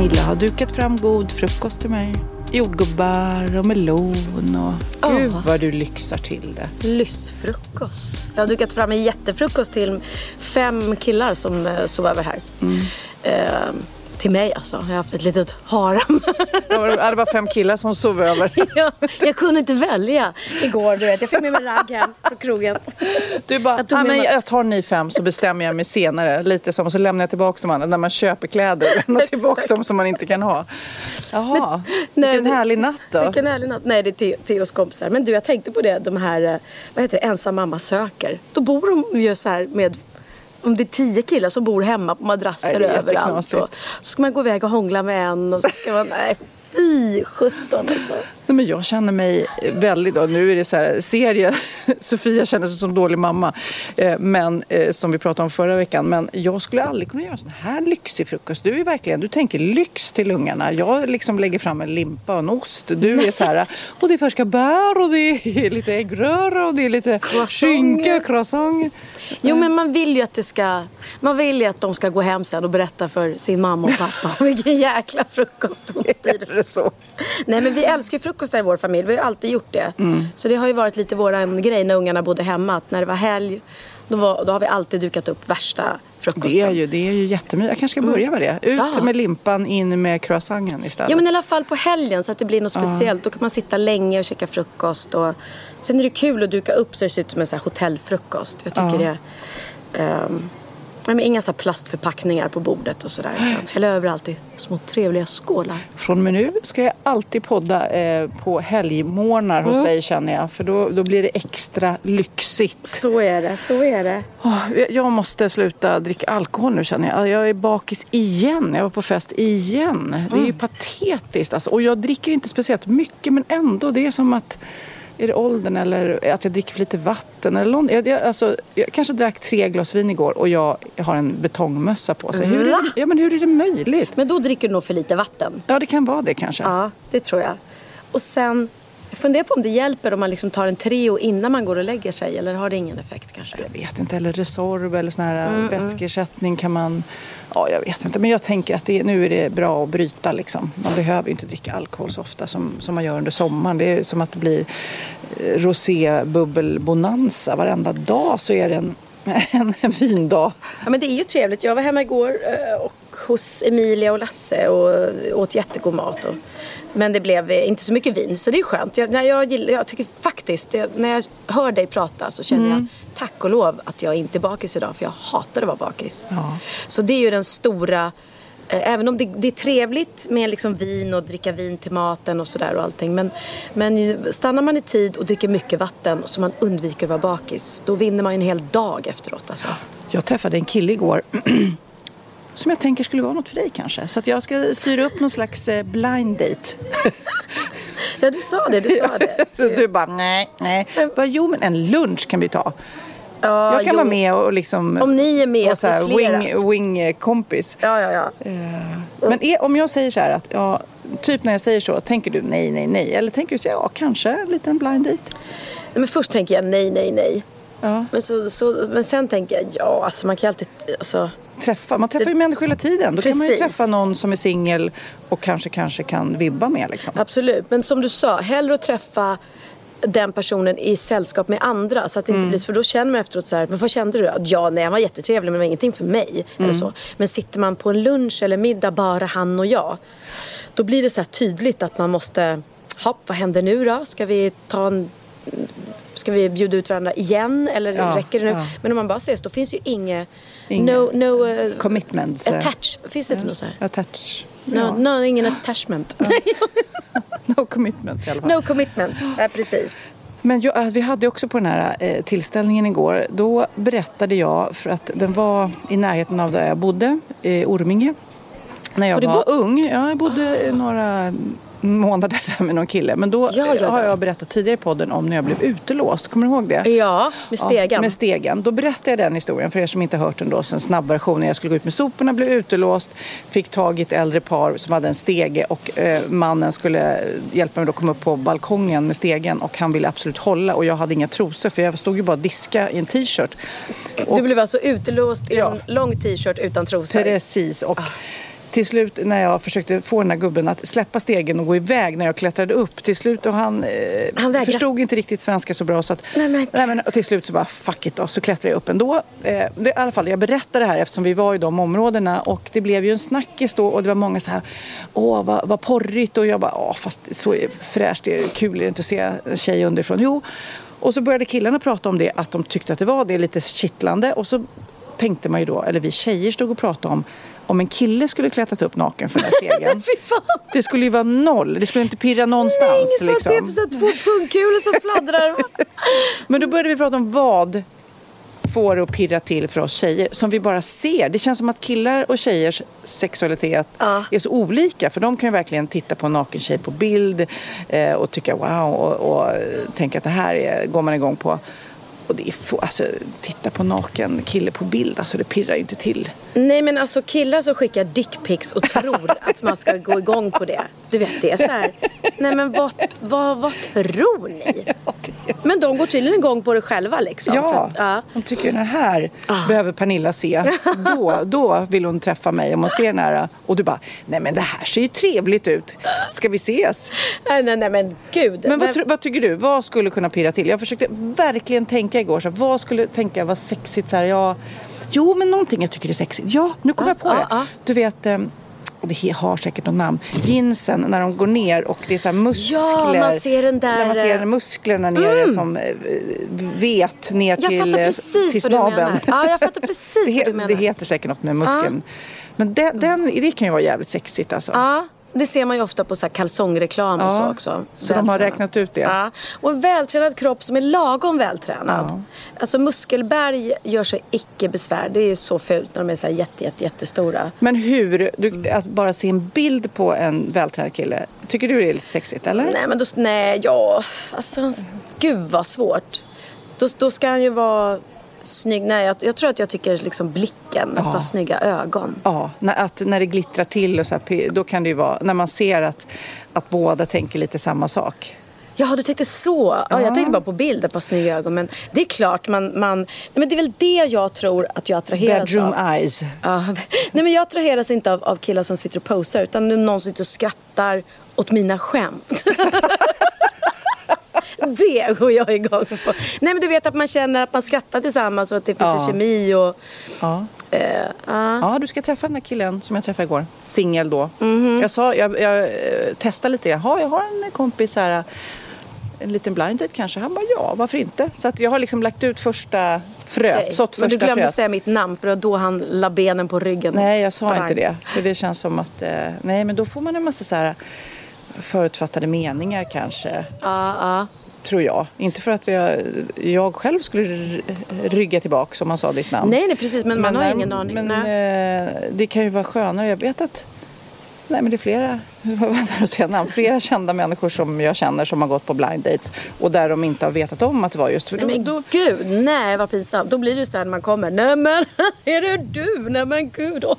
Pernilla har dukat fram god frukost till mig. Jordgubbar och melon och... Ja. Gud vad du lyxar till det. Lyssfrukost. Jag har dukat fram en jättefrukost till fem killar som eh, sov över här. Eh, till mig alltså. Jag har haft ett litet harem. Det var, det var fem killar som sov över. jag, jag kunde inte välja igår. Du vet. Jag fick med mig ragg hem från krogen. Du bara, Jag tog ah, men mig- jag tar ni fem så bestämmer jag mig senare. Lite som, så lämnar jag tillbaka dem andra. När man köper kläder och lämnar tillbaka dem som man inte kan ha. Jaha, nej, vilken det- härlig natt då. Vilken härlig natt. Nej, det är Theo- Theos kompisar. Men du, jag tänkte på det. De här, eh, vad heter det, ensam mamma söker. Då bor de ju så här med om det är tio killar som bor hemma på madrasser överallt. Och, så ska man gå iväg och hångla med en och så ska man, nej fy sjutton alltså. Nej, men jag känner mig väldigt, och nu är det så här serie, Sofia känner sig som dålig mamma, eh, men, eh, som vi pratade om förra veckan. Men jag skulle aldrig kunna göra en sån här lyxig frukost. Du är verkligen, du tänker lyx till ungarna. Jag liksom lägger fram en limpa och en ost. Du är så här, och det är färska bär och det är lite äggröra och det är lite skynke, croissant. Jo men man vill ju att det ska, man vill ju att de ska gå hem sen och berätta för sin mamma och pappa vilken jäkla frukost de styr. Är det så? Nej men vi älskar ju frukostar i vår familj. Vi har alltid gjort det. Så det har ju varit lite våran grej när ungarna bodde hemma. Att när det var helg då, var, då har vi alltid dukat upp värsta frukosten. Det är ju, det är ju jättemysigt. Jag kanske ska börja med det. Ut Ja. med limpan, in med croissanten istället. Ja men i alla fall på helgen så att det blir något speciellt. Då kan man sitta länge och käka frukost. Och... Sen är det kul att duka upp så det ser ut som en så hotellfrukost. Jag tycker det ehm, nej, men Inga så plastförpackningar på bordet och sådär. utan Häll över alltid små trevliga skålar. Från och med nu ska jag alltid podda eh, på helgmorgnar hos dig känner jag. För då, då blir det extra lyxigt. Så är det, så är det. Åh, jag- måste sluta dricka alkohol nu känner jag. Jag är bakis igen. Jag var på fest igen. Det är ju patetiskt. Alltså. Och jag dricker inte speciellt mycket men ändå. Det är som att är det åldern eller att jag dricker för lite vatten? Eller någon, jag, jag, alltså, jag kanske drack tre glas vin igår och jag har en betongmössa på sig. Hur är, ja, men hur är det möjligt? Men då dricker du nog för lite vatten. Ja, det kan vara det kanske. Ja, det tror jag. Och sen, jag funderar på om det hjälper om man liksom tar en Treo innan man går och lägger sig. Eller har det ingen effekt kanske? Jag vet inte, eller Resorb eller sån här Mm, vätskeersättning kan man... Ja, jag vet inte. Men jag tänker att det, nu är det bra att bryta liksom. Man behöver ju inte dricka alkohol så ofta som, som man gör under sommaren. Det är som att det blir eh, rosébubbelbonanza. Varenda dag så är det en, en, en vindag. Ja, men det är ju trevligt. Jag var hemma igår eh, och hos Emilia och Lasse och åt jättegod mat. Och, men det blev eh, inte så mycket vin, så det är skönt. Jag, när jag, gillar, jag tycker faktiskt, jag, när jag hör dig prata så känner jag tack och lov att jag inte är bakis idag, för jag hatar att vara bakis. Ja. Så det är ju den stora eh, Även om det, det är trevligt med liksom vin och dricka vin till maten och sådär och allting. Men, men stannar man i tid och dricker mycket vatten så man undviker att vara bakis. Då vinner man ju en hel dag efteråt alltså. Jag träffade en kille igår som jag tänker skulle vara något för dig kanske. Så att jag ska styra upp någon slags eh, blind date. Ja, du sa det. Du sa det. Så du bara, nej, nej. Bara, jo, men en lunch kan vi ta. Ja, jag kan jo. vara med och liksom... Om ni är med och så här, wing, wing eh, kompis. Ja, ja, ja. Men är, om jag säger så här att, ja, typ när jag säger så, tänker du nej, nej, nej? Eller tänker du så, ja, kanske en liten blind date? Nej, men först tänker jag nej, nej, nej. Ja. Men, så, så, men sen tänker jag ja, alltså man kan ju alltid... Alltså, Träffa, man träffar ju människor hela tiden. Då kan man ju Precis. träffa någon som är singel och kanske, kanske kan vibba med liksom. absolut. Men som du sa, hellre att träffa den personen i sällskap med andra. Så att det inte blir, för då känner man efteråt så här, men vad kände du? Ja, nej han var jättetrevlig men det var ingenting för mig. Eller så. Men sitter man på en lunch eller middag, bara han och jag. Då blir det så här tydligt att man måste, hopp, vad händer nu då? Ska vi ta en Ska vi bjuda ut varandra igen eller Ja, räcker det nu? ja. Men om man bara ses då finns ju inget, Inget no, no uh, Commitments. eh, attach, finns det inte något så här? Attach. No, no, ingen attachment. No commitment i alla fall. no commitment. Ja, precis. Men jag, alltså, vi hade också på den här eh, tillställningen igår, då berättade jag, för att den var i närheten av där jag bodde, i Orminge. När jag var ung. Ja, jag bodde några månader där med någon kille. Men då Ja, ja, har ja. jag berättat tidigare i podden om när jag blev utelåst. Kommer du ihåg det? Ja, med stegen. Ja, med stegen. Då berättade jag den historien för er som inte har hört den då. Så en snabb version. När jag skulle gå ut med soporna, blev utelåst. Fick tag i ett äldre par som hade en stege och eh, mannen skulle hjälpa mig att komma upp på balkongen med stegen och han ville absolut hålla och jag hade inga trosor för jag stod ju bara och diska i en t-shirt. Du blev alltså utelåst i en lång t-shirt utan trosor. Precis. Och till slut när jag försökte få den här gubben att släppa stegen och gå iväg när jag klättrade upp. Till slut och han, eh, Han vägrade. förstod inte riktigt svenska så bra så att Nej, men- nej, men, och till slut så bara fuck it då, så klättrade jag upp ändå. Eh, det, I alla fall jag berättade det här eftersom vi var i de områdena och det blev ju en snackis då och det var många så här åh vad, vad porrigt och jag bara åh fast så fräscht, det är kul är det inte att se en tjej underifrån. Jo. Och så började killarna prata om det, att de tyckte att det var det lite kittlande och så tänkte man ju då, eller vi tjejer stod och pratade om om en kille skulle klättrat upp naken för den här stegen. Det skulle ju vara noll. Det skulle inte pirra någonstans. Ingen som liksom. här två pungkulor som fladdrar. Men då började vi prata om vad får det att pirra till för oss tjejer som vi bara ser. Det känns som att killar och tjejers sexualitet Ja. är så olika. För de kan ju verkligen titta på en naken tjej på bild eh, och tycka wow och, och eh, tänka att det här är, går man igång på. Och det är få, alltså, titta på naken kille på bild, alltså det pirrar ju inte till. Nej men alltså killar som skickar dickpics och tror att man ska gå igång på det. Du vet det är så här. Nej men vad, vad, vad tror ni? Men de går tydligen igång på det själva liksom. Ja, att, ja. hon tycker den här behöver Pernilla se. Då, då vill hon träffa mig om hon ser den här. Och du bara, nej men det här ser ju trevligt ut. Ska vi ses? Nej, nej, nej men gud. Men vad, tro- vad tycker du? Vad skulle kunna pirra till? Jag försökte verkligen tänka igår. Så här, vad skulle tänka vara sexigt? Så här, ja, jo, men någonting jag tycker är sexigt. Ja, nu kommer Ja, jag på det. ja, ja. Du vet, eh, det har säkert något namn. Jeansen när de går ner och det är så muskler. man ser den där, När man ser eh, musklerna nere som eh, vet ner Jag till, precis till snabeln. Ja, jag fattar precis det, vad du menar. det heter säkert något med muskeln. Men den, den, det kan ju vara jävligt sexigt alltså. Ja, det ser man ju ofta på så här kalsongreklam och Ja, så också. så de har räknat ut det. Ja. Och en vältränad kropp som är lagom vältränad. Ja. Alltså muskelberg gör sig icke besvär. Det är ju så fult när de är så här jätte, jätte, jättestora. Men hur, du, att bara se en bild på en vältränad kille, tycker du det är lite sexigt eller? Nej men då, nej, ja, alltså gud vad svårt. Då, då ska han ju vara snygg. Nej, jag, jag tror att jag tycker liksom blicken, att ha snygga ögon. Ja, när, att, när det glittrar till och så här, då kan det ju vara, när man ser att, att båda tänker lite samma sak. Ja, du tänkte så. Ja, jag tänkte bara på bilder på snygga ögon. Men det är klart, man, man, nej, men det är väl det jag tror att jag attraheras Bedroom av. eyes. Ja, nej, men jag attraheras inte av, av killar som sitter och posar utan någon sitter och skrattar åt mina skämt. det går jag igång på. Nej men du vet att man känner att man skrattar tillsammans och att det finns en Ja. kemi och... Ja. Eh, ja. ja, du ska träffa den där killen som jag träffade igår. Singel då. Mhm. Jag, sa, jag, jag eh, testade lite. Jaha, jag har en kompis här. En liten blind date kanske. Han bara ja, varför inte? Så att jag har liksom lagt ut första fröet. Sått Men du glömde fröet. säga mitt namn för då han la benen på ryggen. Nej, jag sa inte det. För det känns som att, eh, nej men då får man en massa så här förutfattade meningar kanske. Ja, ja. Tror jag. Inte för att jag, jag själv skulle rygga tillbaka om man sa ditt namn. Nej, nej precis men man har ingen aning. Men eh, det kan ju vara skönare. Jag vet att Nej men det är flera, det att säga namn? Flera kända människor som jag känner som har gått på blind dates och där de inte har vetat om att det var just för Nej då, men då, gud, nej vad pinsamt. Då blir det så här när man kommer. Nej men, är det du? Nej men gud.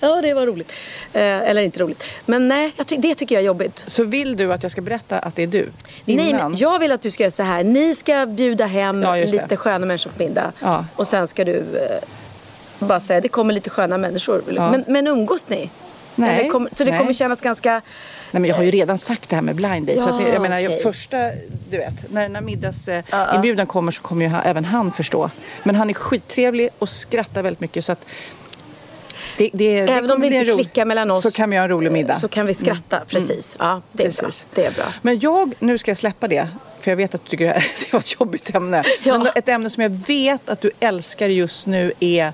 Ja det var roligt. Eh, eller inte roligt. Men nej, ty- det tycker jag är jobbigt. Så vill du att jag ska berätta att det är du? Nej Innan? men jag vill att du ska göra så här. Ni ska bjuda hem Ja, det. lite sköna människor på middag. Ja. Och sen ska du eh, bara säga det kommer lite sköna människor. Ja. Men, men umgås ni? Nej, kommer- så det nej. kommer kännas ganska... Nej, men jag har ju redan sagt det här med blind date. så Ja, att det, jag menar, jag, okej. första du vet, när, när middagsinbjudan kommer så kommer ju han, även han förstå. Men han är skittrevlig och skrattar väldigt mycket så att det, det, Även om det kommer bli inte klickar mellan oss så kan vi ha en rolig middag. Så kan vi skratta, precis. Ja, det är, bra. Det är bra. Men jag, nu ska jag släppa det. För jag vet att du tycker det här det var ett jobbigt ämne. Ja. Men ett ämne som jag vet att du älskar just nu är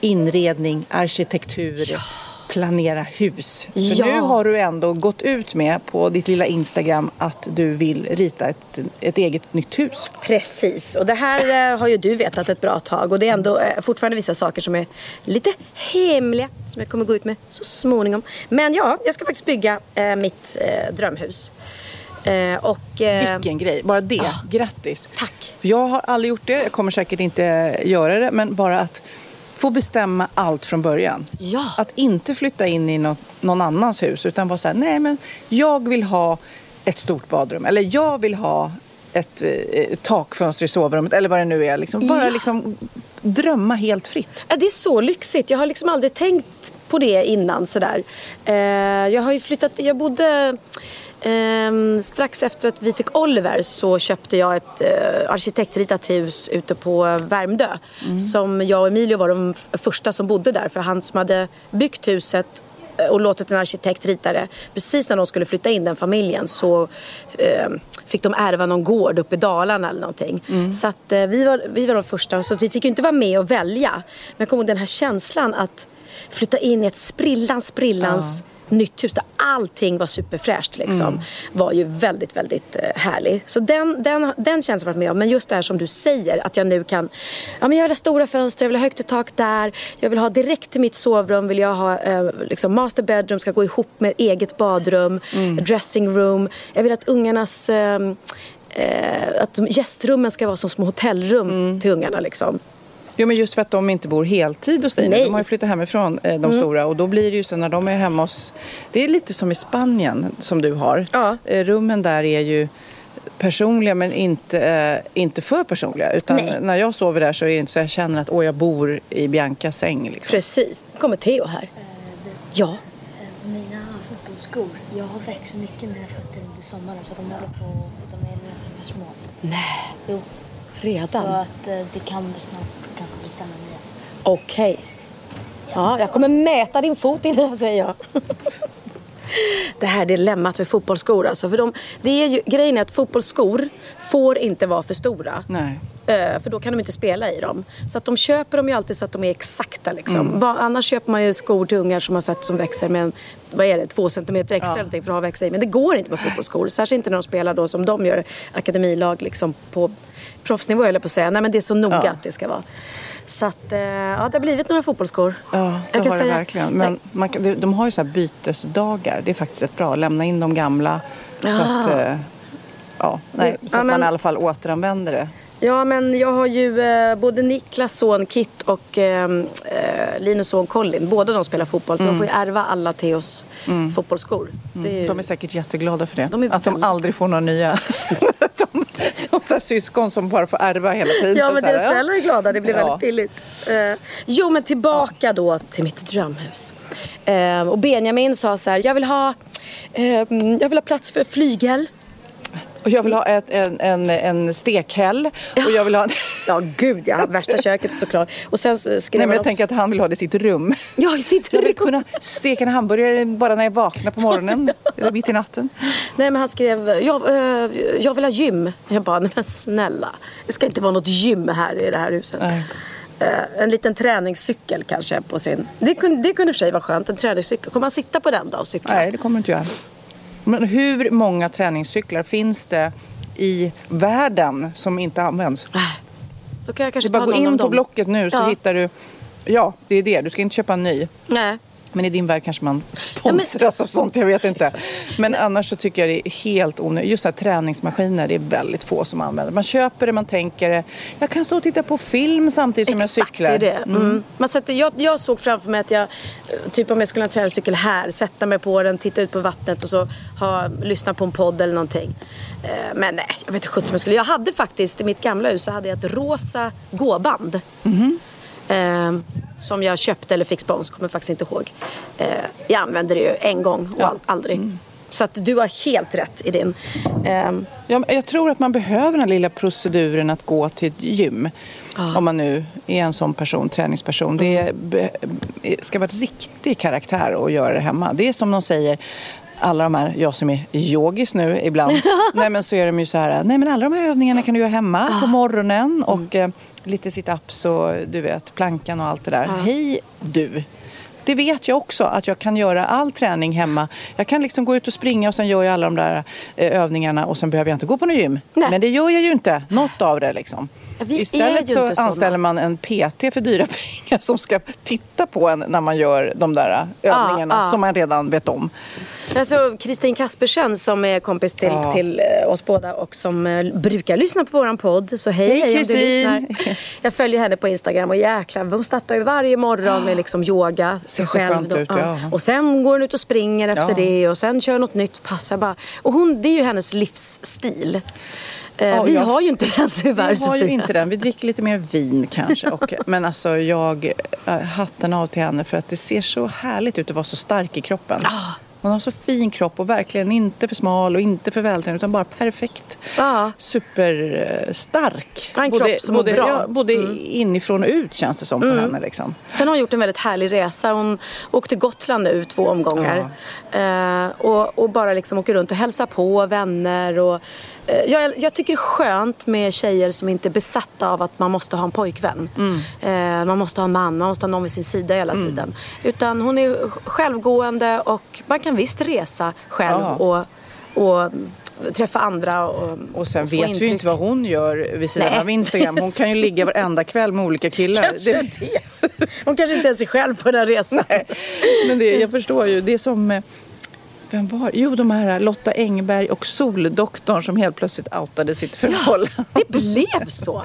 inredning, arkitektur, planera hus. För Ja. nu har du ändå gått ut med på ditt lilla Instagram att du vill rita ett, ett eget nytt hus. Precis, och det här eh, har ju du vetat ett bra tag och det är ändå eh, fortfarande vissa saker som är lite hemliga som jag kommer gå ut med så småningom. Men ja, jag ska faktiskt bygga eh, mitt eh, drömhus. Eh, och, eh, Vilken grej, bara det. Grattis. Tack. För jag har aldrig gjort det, jag kommer säkert inte göra det, men bara att få bestämma allt från början. Ja. Att inte flytta in i något, någon annans hus utan vara så här, nej men jag vill ha ett stort badrum eller jag vill ha ett eh, takfönster i sovrummet eller vad det nu är. Liksom, bara Ja. liksom drömma helt fritt. Ja, det är så lyxigt. Jag har liksom aldrig tänkt på det innan sådär. Eh, jag har ju flyttat, jag bodde ehm, strax efter att vi fick Oliver så köpte jag ett eh, arkitektritat hus ute på Värmdö. Som jag och Emilio var de första som bodde där för han som hade byggt huset eh, och låtit en arkitekt rita det. Precis när de skulle flytta in den familjen så eh, fick de ärva någon gård uppe i Dalarna eller någonting. Så att eh, vi, var, vi var de första. Så vi fick ju inte vara med och välja. Men jag kommer ihåg den här känslan att flytta in i ett sprillans, sprillans nytt hus där allting var superfräscht liksom. Var ju väldigt, väldigt eh, härlig. Så den, den, den känslan har jag varit med om. Men just det här som du säger att jag nu kan, ja men jag vill ha stora fönster, jag vill ha högt i tak där. Jag vill ha direkt till mitt sovrum, vill jag ha eh, liksom master bedroom, ska gå ihop med eget badrum, dressing room. Jag vill att ungarnas ehm, Eh, att gästrummen ska vara som små hotellrum till ungarna liksom. Jo, men just för att de inte bor heltid hos dig. Nej. De har ju flyttat hemifrån, eh, de stora. Och då blir det ju så när de är hemma hos... Det är lite som i Spanien som du har. Ja. Eh, rummen där är ju personliga men inte, eh, inte för personliga. Utan Nej. när jag sover där så är det inte så jag känner att åh, jag bor i Biancas säng. Liksom. Precis. Nu kommer Theo här. Ja. Eh, Mina fotbollsskor, jag har växt så mycket med mina fötter under sommaren så de håller på, de är nästan för små. Nej, Jo. Redan? Så att eh, det kan bli snart kanske bestämma nya. Okej. Ja, jag kommer mäta din fot innan jag säger ja. Det här dilemmat med fotbollsskor alltså. För de, det är ju, grejen är att fotbollsskor får inte vara för stora. Nej. Eh, För då kan de inte spela i dem. Så att de köper dem ju alltid så att de är exakta. Liksom. Va- Annars köper man ju skor till ungar som har fötter som växer med en, vad är det, två centimeter extra eller någonting för att ha växa i. Men det går inte med fotbollsskor. Särskilt inte när de spelar då som de gör, akademilag liksom på proffsnivå höll jag på att säga. Nej men det är så noga Ja. att det ska vara. Så att, eh, ja det har blivit några fotbollsskor. Ja, det Jag kan har det säga- verkligen. Men man, de- har ju så här bytesdagar. Det är faktiskt rätt bra. Lämna in de gamla. Så att, eh, ja, nej, så Ja, att men- man i alla fall återanvänder det. Ja, men jag har ju eh, både Niklas son Kit och eh, eh, Linus son Colin. Båda de spelar fotboll. Så de får ju ärva alla Theos fotbollsskor. Det är ju... De är säkert jätteglada för det. De att de aldrig får några nya. de, som så här syskon som bara får ärva hela tiden. Ja, men deras föräldrar är glada. Det blir Ja. väldigt billigt. Eh, jo, men tillbaka då till mitt drömhus. Eh, och Benjamin sa så här, jag vill ha, eh, jag vill ha plats för flygel. Och jag vill ha ett, en, en, en stekhäll. Och jag vill ha... Ja, gud ja. Värsta köket såklart. Och sen skrev Nej, men han jag också- tänker att han vill ha det i sitt rum. Ja, i sitt Jag vill rum. kunna steka en hamburgare bara när jag vaknar på morgonen. eller mitt i natten. Nej men han skrev, jag, eh, jag vill ha gym. Jag bara, men snälla. Det ska inte vara något gym här i det här huset. Nej. Eh, en liten träningscykel kanske på sin... Det kunde, det kunde i och för sig vara skönt, en träningscykel. Kommer man sitta på den då och cykla? Nej, det kommer inte göra. Men hur många träningscyklar finns det i världen som inte används? Då kan jag Det kanske är bara ta gå in på dem. Blocket nu så Ja. hittar du... Ja, det är det. Du ska inte köpa en ny. Nej. Men i din värld kanske man sponsras av sånt, jag vet inte. Men annars så tycker jag det är helt onödigt. Just här, träningsmaskiner, det är väldigt få som använder. Man köper det, man tänker det. Jag kan stå och titta på film samtidigt som jag Exakt, cyklar. det är det. Mm. Man sätter, jag, jag såg framför mig att jag, typ om jag skulle ha en träningscykel här, sätta mig på den, titta ut på vattnet och så ha, lyssna på en podd eller någonting. Eh, Men nej, jag vet inte sjutton jag skulle. Jag hade faktiskt, i mitt gamla hus så hade jag ett rosa gåband. Eh, som jag köpte eller fick spons, kommer faktiskt inte ihåg. Eh, jag använde det ju en gång och all, aldrig. Så att du har helt rätt i din. Ehm, Ja, jag tror att man behöver den lilla proceduren att gå till ett gym. Om man nu är en sån person, träningsperson. Det är, be- ska vara riktig karaktär att göra det hemma. Det är som de säger, alla de här, jag som är yogis nu ibland, nej men så är de ju så här, nej men alla de här övningarna kan du göra hemma på morgonen och eh, lite sit-ups och du vet, plankan och allt det där. Hej du! Det vet jag också, att jag kan göra all träning hemma. Jag kan liksom gå ut och springa och sen gör jag alla de där eh, övningarna och sen behöver jag inte gå på något gym. Nej. Men det gör jag ju inte, något av det liksom. Vi Istället så anställer man en PT för dyra pengar som ska titta på en när man gör de där övningarna ja. som man redan vet om. Alltså Kristin Kaspersen som är kompis till, Ja. till eh, oss båda och som eh, brukar lyssna på våran podd. Så hej, Hej, hej om du lyssnar. Jag följer henne på Instagram och jäklar, hon startar ju varje morgon med liksom yoga. Sig själv. ut, ja. Och sen går hon ut och springer efter Ja. det och sen kör något nytt pass. Bara, och hon, det är ju hennes livsstil. Eh, vi jag- har ju inte den tyvärr Vi har ju Sofia. inte den. Vi dricker lite mer vin kanske. Och, men alltså jag, äh, hatten av till henne för att det ser så härligt ut att vara så stark i kroppen. Ah. Hon har så fin kropp och verkligen inte för smal och inte för vältränad utan bara perfekt. Ja. Superstark. Ja, en kropp som både, bra. Ja, både inifrån och ut känns det som på henne. Liksom. Sen har hon gjort en väldigt härlig resa. Hon åkte Gotland nu två omgångar. Eh, och, och bara liksom åker runt och hälsar på vänner. Och, eh, jag, jag tycker det är skönt med tjejer som inte är besatta av att man måste ha en pojkvän. Eh, man måste ha en man, man måste ha någon vid sin sida hela tiden. Utan hon är självgående och man kan visst resa själv Ja. och, och träffa andra. Och, Och sen få vet vi ju intryck. inte vad hon gör vid sidan Nej. av Instagram. Hon kan ju ligga varenda kväll med olika killar. Kanske Det- det. Hon kanske inte ens är själv på den här resan. Men det, jag förstår ju. Det är som... eh, Vem var Jo, de här Lotta Engberg och Soldoktorn som helt plötsligt outade sitt förhållande. Det blev så.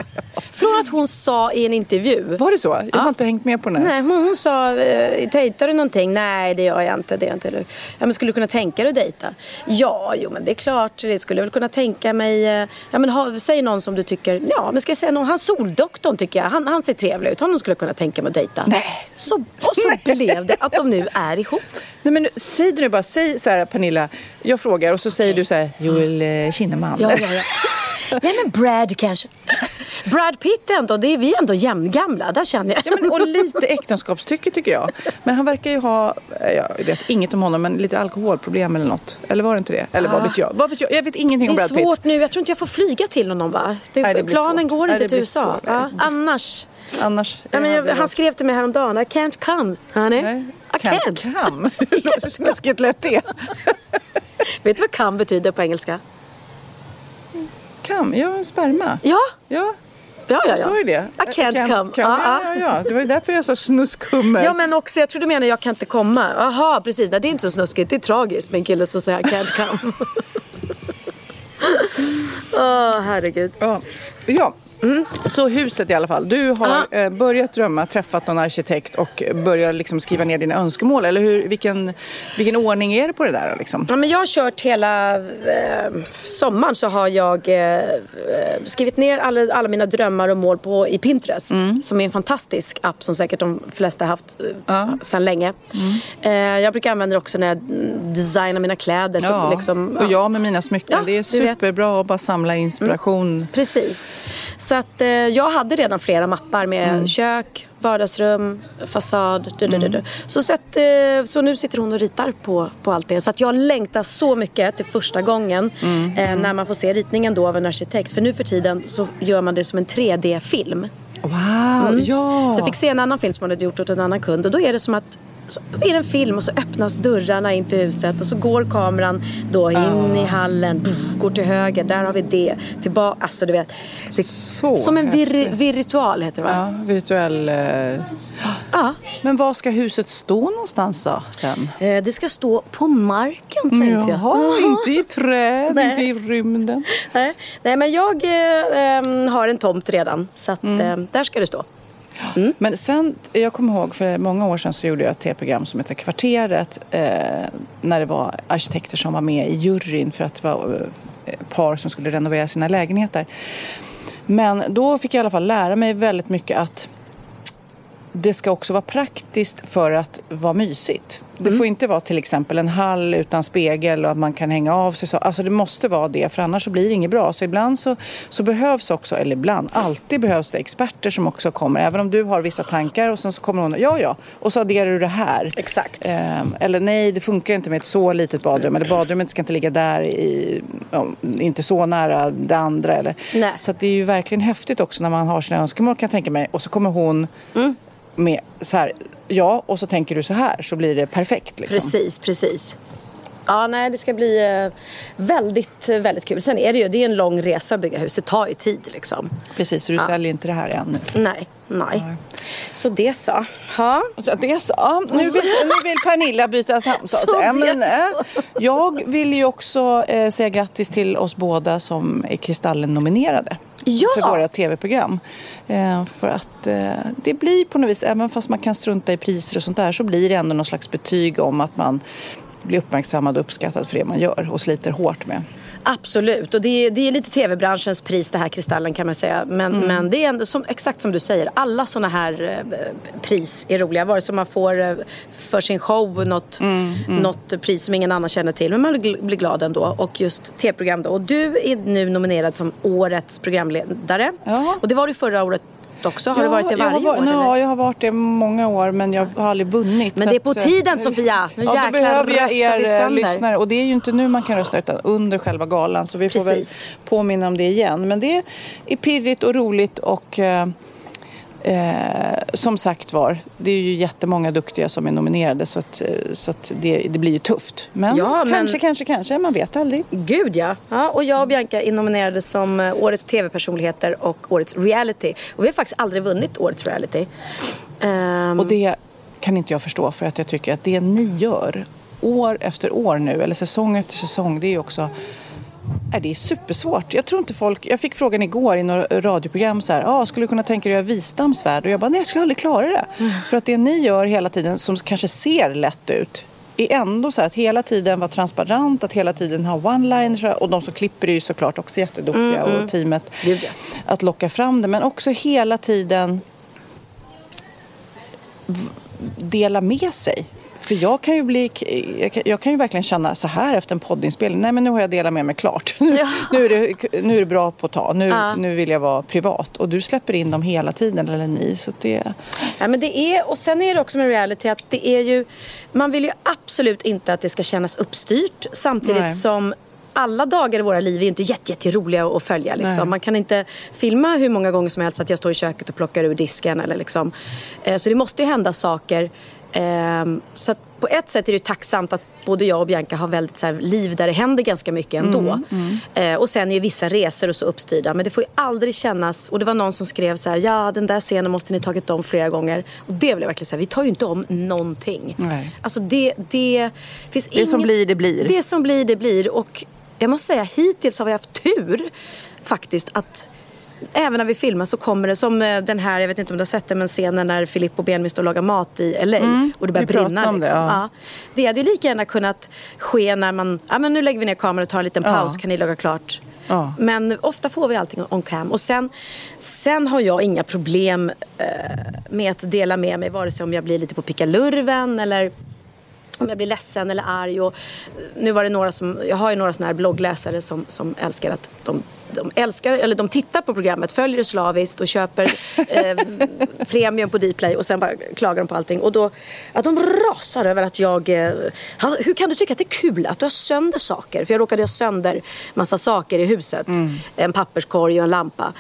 Från att hon sa i en intervju. Var det så? Jag har inte hängt med på den här. Nej, hon, sa, eh, dejtar du någonting? Nej, det gör jag inte. Det är jag inte. Ja, men skulle du kunna tänka dig att dejta? Ja, jo men det är klart. Det skulle jag väl kunna tänka mig. eh, Ja, men ha, säg någon som du tycker, ja men ska jag säga någon? Han soldoktorn tycker jag. Han, han ser trevlig ut. Honom skulle jag kunna tänka mig att dejta. Nej. Så, och så blev det att de nu är ihop. Nej, men säg det nu bara. Säg så här, Pernilla. Jag frågar och så säger du så här, Joel eh, Kinnaman. Ja, ja, ja. Nej men Brad kanske. Brad Pitt ändå, det är vi ändå jämngamla. Där känner jag. Ja, men, och lite äktenskapstycke tycker jag. Men han verkar ju ha, eh, jag vet inget om honom, men lite alkoholproblem eller något. Eller var det inte det? Eller vad vet jag? Vad vet jag? Jag vet ingenting om Det är Brad Pitt. svårt nu. Jag tror inte jag får flyga till honom va? Det, Nej, det planen svårt. går Nej, inte det till USA. Ja, annars. Annars... Ja, men jag, han skrev till mig häromdagen. I can't come, honey. Nej. I can't. Come. Hur låter snuskigt lätt det? Vet du vad come betyder på engelska? Come? Ja, en sperma. Ja, Ja, ja, ja. jag sa ju ja. det. I can't come. Ja, Ja, ja, ja. Det var ju därför jag sa snuskhummer. Ja men också, jag tror du menar jag kan inte komma. Jaha, precis. Nej, det är inte så snuskigt. Det är tragiskt med en kille som säger I can't come. Åh, herregud. Ja. ja. Så huset i alla fall. Du har Ja. eh, börjat drömma, träffat någon arkitekt och börjat liksom skriva ner dina önskemål. Eller hur, vilken, vilken ordning är det på det där? Liksom? Ja, men jag har kört hela eh, sommaren så har jag eh, skrivit ner alla, alla mina drömmar och mål på, i Pinterest. Mm. Som är en fantastisk app som säkert de flesta haft eh, sedan länge. Mm. Eh, jag brukar använda det också när jag designar mina kläder. Så Ja. liksom, Och jag med mina smycken. Ja, det är superbra att bara samla inspiration. Precis. Så att eh, jag hade redan flera mappar med Mm. kök, vardagsrum, fasad. Du, du, du, du. Så, att, eh, så nu sitter hon och ritar på, på allt det. Så att jag längtar så mycket till första gången Mm. eh, när man får se ritningen då av en arkitekt. För nu för tiden så gör man det som en 3D-film. Wow, ja. Mm. Så jag fick se en annan film som hon hade gjort åt en annan kund och då är det som att så är det en film och så öppnas dörrarna in till huset och så går kameran då in i hallen, går till höger, där har vi det, tillbaka, alltså du vet. Det, som en vir, virtual heter det va? Ja, virtuell... Eh... Ja. Men var ska huset stå någonstans då sen? Eh, Det ska stå på marken tänkte jag. Jaha, inte i träd, inte i rymden. Nej. Nej men jag eh, em, har en tomt redan så att Mm. eh, där ska det stå. Mm. Men sen, jag kommer ihåg för många år sedan så gjorde jag ett tv-program som hette Kvarteret. Eh, när det var arkitekter som var med i juryn för att det var eh, par som skulle renovera sina lägenheter. Men då fick jag i alla fall lära mig väldigt mycket att det ska också vara praktiskt för att vara mysigt. Det Mm. får inte vara till exempel en hall utan spegel och att man kan hänga av sig. Så. Alltså det måste vara det, för annars så blir det inget bra. Så ibland så, så behövs också, eller ibland, alltid behövs det experter som också kommer. Även om du har vissa tankar och sen så kommer hon, ja ja, och så adderar du det här. Exakt. Ehm, eller nej, det funkar inte med ett så litet badrum. Eller badrummet ska inte ligga där, i, inte så nära det andra. Eller. Nej. Så det är ju verkligen häftigt också när man har sina önskemål kan jag tänka mig. Och så kommer hon Mm. med så här, ja, och så tänker du så här så blir det perfekt. Liksom. Precis, precis. Ja, nej, det ska bli eh, väldigt, väldigt kul. Sen är det ju, det är en lång resa att bygga hus. Det tar ju tid liksom. Precis, så du säljer inte det här ännu. Nej, nej. Så det så. Ja. Så det så. Ja, nu, vill, nu vill Pernilla byta samtal. Så Ja, men, det är eh, jag vill ju också eh, säga grattis till oss båda som är Kristallen-nominerade. Ja! För våra tv-program. Eh, för att eh, det blir på något vis, även fast man kan strunta i priser och sånt där, så blir det ändå någon slags betyg om att man blir uppmärksammad och uppskattad för det man gör och sliter hårt med. Absolut, och det är, det är lite tv-branschens pris det här Kristallen kan man säga. Men, Mm. men det är ändå som, exakt som du säger, alla sådana här eh, pris är roliga. Vare sig man får eh, för sin show något, Mm, något pris som ingen annan känner till. Men man blir, blir glad ändå. Och just tv-program då. Och du är nu nominerad som årets programledare. Ja. Och det var du förra året också. Har du varit det varje varit- år? Ja, jag har varit det många år men jag har aldrig vunnit. Men så det är på tiden, Sofia. Nu ja, jäklar behöver jag röstar vi eh, sönder. lyssnare. Och det är ju inte nu man kan rösta utan under själva galan. Så vi får Precis. väl påminna om det igen. Men det är pirrigt och roligt och eh, eh, som sagt var, det är ju jättemånga duktiga som är nominerade så att, eh, så att det, det blir ju tufft. Men, Ja, men- kanske, kanske, kanske, man vet aldrig. Gud ja. ja. Och jag och Bianca är nominerade som eh, Årets TV-personligheter och Årets reality. Och vi har faktiskt aldrig vunnit Årets reality. Ehm, Och det kan inte jag förstå för att jag tycker att det ni gör år efter år nu, eller säsong efter säsong, det är ju också det är supersvårt. Jag tror inte folk... Jag fick frågan igår i några radioprogram så här, ah, skulle du kunna tänka dig att göra Wistams värld? Och jag bara, nej jag skulle aldrig klara det. För att det ni gör hela tiden som kanske ser lätt ut är ändå så här att hela tiden vara transparent, att hela tiden ha one-liners och de som klipper är ju såklart också jätteduktiga och teamet Gud, ja. att locka fram det. Men också hela tiden dela med sig. För jag kan ju bli, jag kan, jag kan ju verkligen känna så här efter en poddinspelning. Nej men nu har jag delat med mig klart. nu, är det, nu är det bra på att ta. Nu, nu vill jag vara privat. Och du släpper in dem hela tiden, eller ni. Så det, Ja, men det är, och sen är det också med reality att det är ju, man vill ju absolut inte att det ska kännas uppstyrt samtidigt Nej. som alla dagar i våra liv är inte jätte, jätte roliga att följa. Liksom. Man kan inte filma hur många gånger som helst att jag står i köket och plockar ur disken. Eller liksom. eh, så det måste ju hända saker. Ehm, så på ett sätt är det tacksamt att både jag och Bianca har väldigt så här, liv där det händer ganska mycket ändå. Eh, och sen är ju vissa resor och så uppstyrda. Men det får ju aldrig kännas, och det var någon som skrev så här, ja den där scenen måste ni tagit om flera gånger. Och det jag verkligen säga, vi tar ju inte om någonting. Nej. Alltså det, det finns Det som inget, blir, det blir. Det som blir, det blir. Och jag måste säga, hittills har vi haft tur faktiskt att Även när vi filmar så kommer det som eh, den här, jag vet inte om du har sett den, men scenen när Filippo och Benjamin står och lagar mat i LA och det börjar Mm. vi brinna. om det, liksom. ja. ja. det hade ju lika gärna kunnat ske när man, ja men nu lägger vi ner kameran och tar en liten Ja. paus, kan ni laga klart? Ja. Men ofta får vi allting on cam. Och sen, sen har jag inga problem eh, med att dela med mig, vare sig om jag blir lite på pickalurven eller om jag blir ledsen eller arg. Och nu var det några som, jag har ju några såna här bloggläsare som, som älskar att de, de älskar, eller de tittar på programmet, följer det slaviskt och köper eh, premium på Dplay och sen bara klagar de på allting. Och då, att de rasar över att jag, eh, "Ha, hur kan du tycka att det är kul att du har sönder saker? För jag råkade ha sönder massa saker i huset. En papperskorg och en lampa.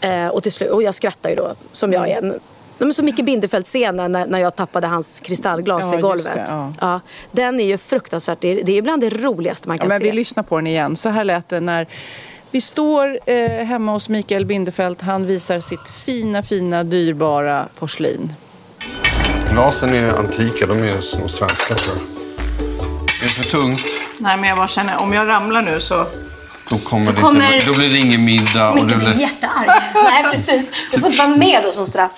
Eh, och, till slut, och jag skrattar ju då, som jag är. En, Nej, men som Micke Bindefeld-scenen när, när jag tappade hans kristallglas Ja, i golvet. det, ja. Ja, den är ju fruktansvärt, det är, det är ibland det roligaste man Ja, kan men se. vi lyssnar på den igen. Så här lät det när vi står eh, hemma hos Mikael Bindefeld. Han visar sitt fina, fina, dyrbara porslin. Glasen är antika, de är som svenska tror jag. Är det för tungt, Nej, men jag bara känner, om jag ramlar nu så... då, kommer det kommer- inte, då blir det ingen middag. Och Micke det blir blir... jättearg. Nej, precis. Du får inte vara med då som straff.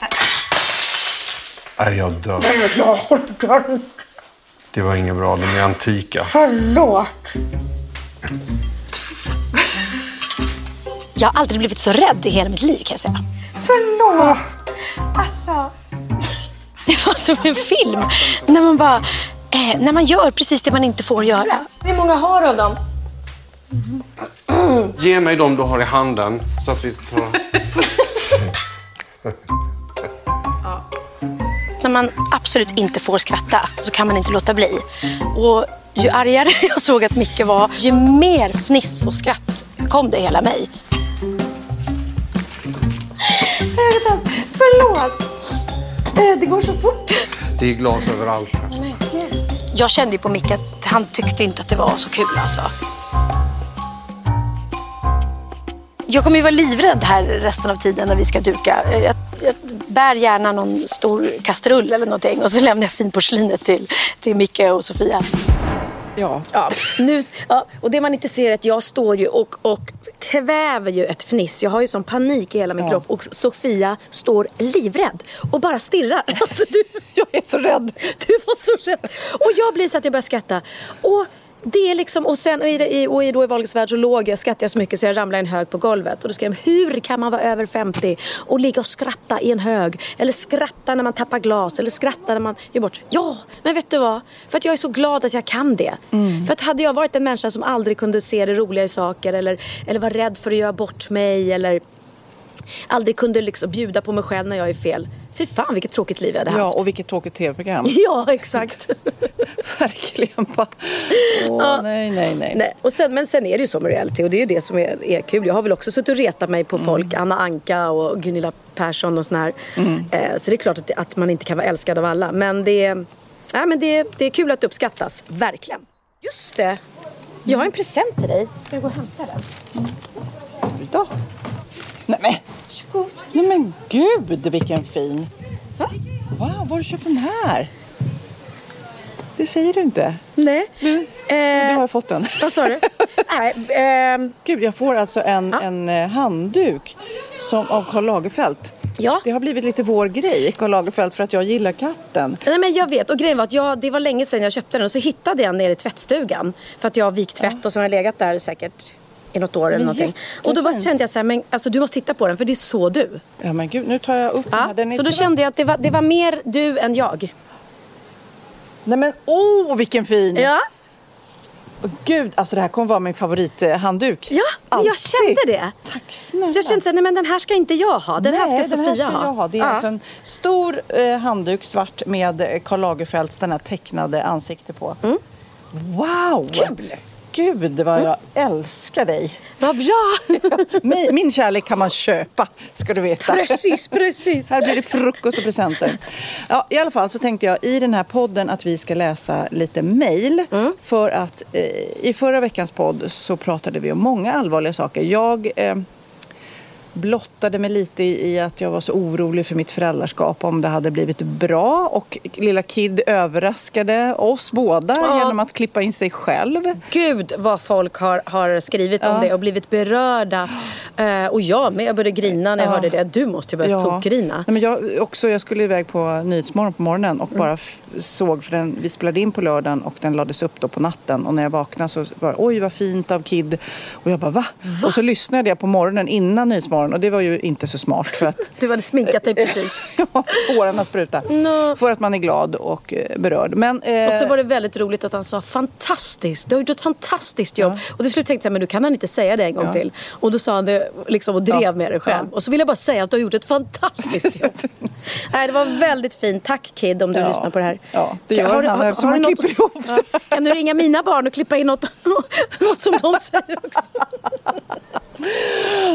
Nej, jag dör. Jag orkar inte. Det var inget bra, de är antika. Förlåt. Jag har aldrig blivit så rädd i hela mitt liv kan jag säga. Förlåt. Alltså. Det var som en film. När man bara... Eh, när man gör precis det man inte får göra. Hur många har du av dem? Ge mig dem du har i handen så att vi tar... När man absolut inte får skratta så kan man inte låta bli. Och ju argare jag såg att Micke var, ju mer fniss och skratt kom det i hela mig. Inte ens, förlåt. Eh, Det går så fort. Det är glas överallt. Jag kände ju på Micke att han tyckte inte att det var så kul alltså. Jag kommer ju vara livrädd här resten av tiden när vi ska duka. Eh, Jag, jag bär gärna någon stor kastrull eller någonting och så lämnar jag finporslinet till, till Micke och Sofia. Ja. Ja, nu, ja, och det man inte ser är att jag står ju och, och kväver ju ett fniss. Jag har ju sån panik i hela min kropp och Sofia står livrädd och bara stirrar. Alltså, du, Jag är så rädd. du var så rädd. Och jag blir så att jag börjar skratta. Och det är liksom, och sen och i, och i, då i Wahlgrens värld så låg jag, skrattade jag så mycket så jag ramlade i en hög på golvet. Och då skrev jag, hur kan man vara över 50 och ligga och skratta i en hög? Eller skratta när man tappar glas, eller skratta när man gör bort. Ja, men vet du vad? För att jag är så glad att jag kan det. För att hade jag varit en människa som aldrig kunde se det roliga i saker eller, eller var rädd för att göra bort mig eller aldrig kunde liksom bjuda på mig själv när jag är fel. Fy fan vilket tråkigt liv jag hade Ja, haft. och vilket tråkigt tv-program. Ja, exakt. Verkligen. bara, Åh, nej, nej, nej. Nej. Och sen, men sen är det ju så med reality och det är ju det som är, är kul. Jag har väl också suttit och retat mig på folk, Anna Anka och Gunilla Persson och sån här. Eh, så det är klart att, att man inte kan vara älskad av alla. Men det, är- nej, men det, det är kul att uppskattas, verkligen. Just det! Jag har en present till dig. Ska jag gå och hämta den? Då. Nej, men, Varsågod. nej men gud vilken fin. Va? Wow, var har du köpt den här? Det säger du inte. Nej. Du Eh, har fått den. vad sa du? nej, ehm, Gud, jag får alltså en, Ja. en eh, handduk som, av Karl Lagerfeld. ja. Det har blivit lite vår grej, Karl Lagerfeld, för att jag gillar katten. Nej, men jag vet. Och grejen var att jag, det var länge sedan jag köpte den och så hittade jag den nere i tvättstugan. För att jag har vikt tvätt och så har den legat där säkert i något år eller någonting. Och då bara kände jag så här, men alltså du måste titta på den för det är så du. Ja men gud, nu tar jag upp den Ja. här. Den Så då kände jag att det var, det var mer du än jag. Nej men åh, vilken fin! Ja, Åh, Gud, alltså det här kommer vara min favorithandduk. ja men jag Alltid. kände det. Tack snälla. Så jag kände så här, nej men den här ska inte jag ha. Den här ska Nej, Sofia den här ska ha. Jag ha. Det är Ja. alltså en stor eh, handduk, svart, med eh, Karl Lagerfelds den här tecknade ansikte på. Wow! Kul! Gud vad jag älskar dig. Vad bra! Min, min kärlek kan man köpa, ska du veta. precis, precis. Här blir det frukost och presenter. Ja, I alla fall så tänkte jag i den här podden att vi ska läsa lite mejl. Mm. För att eh, i förra veckans podd så pratade vi om många allvarliga saker. Jag eh, blottade mig lite i, att jag var så orolig för mitt föräldraskap om det hade blivit bra. Och lilla Kid överraskade oss båda Ja. genom att klippa in sig själv. Gud vad folk har, har skrivit om det och blivit berörda. Eh, och jag med, jag började grina när jag Ja. hörde det. Du måste ju börja tokgrina. Nej, men jag, också, jag skulle iväg på Nyhetsmorgon på morgonen och bara f- såg, för den, vi spelade in på lördagen och den lades upp då på natten. Och när jag vaknade så var det, oj vad fint av Kid. Och jag bara, va? Och så lyssnade jag på morgonen innan Nyhetsmorgon och det var ju inte så smart för att Du hade sminkat dig precis. ja, tårarna spruta. No. För att man är glad och eh, berörd. Men, eh, Och så var det väldigt roligt att han sa fantastiskt, du har gjort ett fantastiskt jobb. Och till slut tänkte jag, men du kan han inte säga det en gång Ja. till. Och då sa han det liksom och drev Ja. med det själv. Ja. Och så vill jag bara säga att du har gjort ett fantastiskt jobb. Nej, det var väldigt fint. Tack Kid om du Ja. lyssnar på det här. Ja, det gör han eftersom du han något klipper ihop det. Ja. Kan du ringa mina barn och klippa in något, något som de säger också?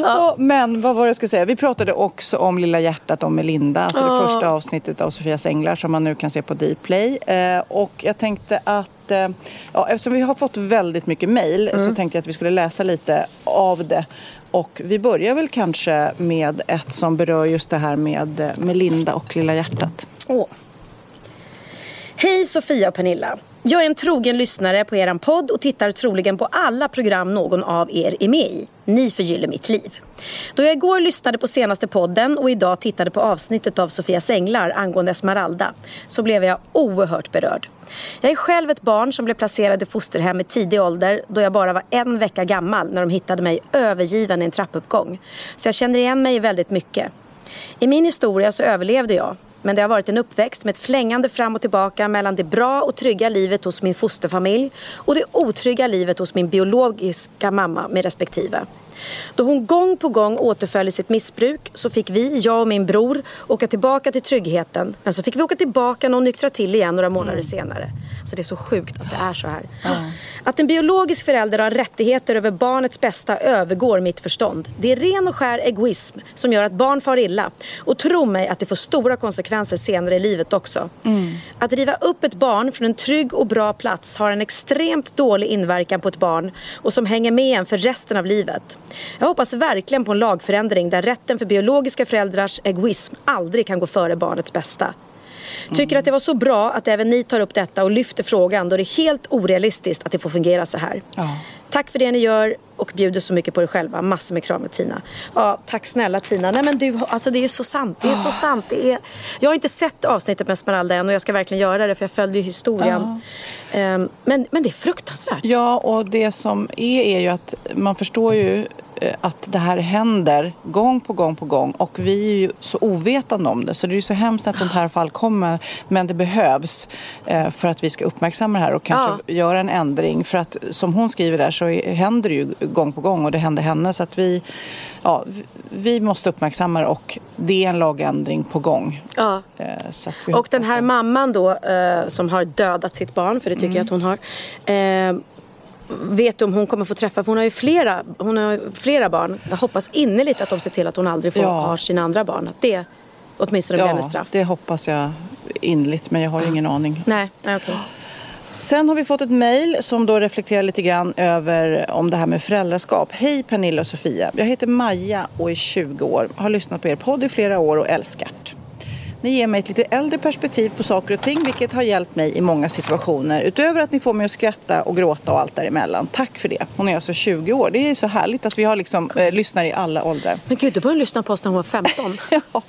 Ja, men vad var det jag skulle säga? Vi pratade också om Lilla hjärtat om Melinda. Alltså Ja. det första avsnittet av Sofias änglar som man nu kan se på Dplay. Eh, och jag tänkte att eh, ja, eftersom vi har fått väldigt mycket mejl Mm. så tänkte jag att vi skulle läsa lite av det. Och vi börjar väl kanske med ett som berör just det här med eh, Melinda och Lilla hjärtat. Åh. Hej Sofia och Pernilla. Jag är en trogen lyssnare på er podd och tittar troligen på alla program någon av er är med i. Ni förgyller mitt liv. Då jag igår lyssnade på senaste podden och idag tittade på avsnittet av Sofias änglar angående Esmeralda så blev jag oerhört berörd. Jag är själv ett barn som blev placerad i fosterhem i tidig ålder då jag bara var en vecka gammal när de hittade mig övergiven i en trappuppgång. Så jag känner igen mig i väldigt mycket. I min historia så överlevde jag. Men det har varit en uppväxt med ett flängande fram och tillbaka mellan det bra och trygga livet hos min fosterfamilj och det otrygga livet hos min biologiska mamma med respektive. Då hon gång på gång återföll i sitt missbruk så fick vi, jag och min bror, åka tillbaka till tryggheten. Men så fick vi åka tillbaka när hon nyktrade till igen några månader Mm. senare. Så det är så sjukt att det är så här. Att en biologisk förälder har rättigheter över barnets bästa övergår mitt förstånd. Det är ren och skär egoism som gör att barn far illa. Och tro mig att det får stora konsekvenser senare i livet också. Att riva upp ett barn från en trygg och bra plats har en extremt dålig inverkan på ett barn och som hänger med en för resten av livet. Jag hoppas verkligen på en lagförändring där rätten för biologiska föräldrars egoism aldrig kan gå före barnets bästa. Tycker att det var så bra att även ni tar upp detta och lyfter frågan då det är helt orealistiskt att det får fungera så här. Ja. Tack för det ni gör och bjuder så mycket på er själva. Massor med kram med Tina. Ja, tack snälla Tina. Nej men du, alltså det är så sant. Det är så sant. Det är... Jag har inte sett avsnittet med Esmeralda än och jag ska verkligen göra det för jag följde ju historien. Ehm, men, men det är fruktansvärt. Ja, och det som är är ju att man förstår ju att det här händer gång på gång på gång och vi är ju så ovetande om det så det är ju så hemskt när ett sånt här fall kommer men det behövs eh, för att vi ska uppmärksamma det här och kanske göra en ändring för att som hon skriver där så händer det ju gång på gång och det hände henne så att vi, ja, vi- måste uppmärksamma det och det är en lagändring på gång. Ja. Eh, att Och den här mamman då eh, som har dödat sitt barn, för det tycker jag att hon har. Vet om hon kommer få träffa, för hon har ju flera, hon har flera barn. Jag hoppas innerligt att de ser till att hon aldrig får Ja. ha sina andra barn. Att det åtminstone blir Ja, hennes straff. det hoppas jag innerligt men jag har ju ingen aning. Nej, okej. Sen har vi fått ett mejl som då reflekterar lite grann över om det här med föräldraskap. Hej Pernilla och Sofia. Jag heter Maja och är 20 år. Har lyssnat på er podd i flera år och älskat. Ni ger mig ett lite äldre perspektiv på saker och ting vilket har hjälpt mig i många situationer. Utöver att ni får mig att skratta och gråta och allt däremellan. Tack för det. Hon är alltså 20 år. Det är så härligt att vi har liksom, eh, lyssnar i alla åldrar. Men gud, du började lyssna på oss när hon var 15. Ja.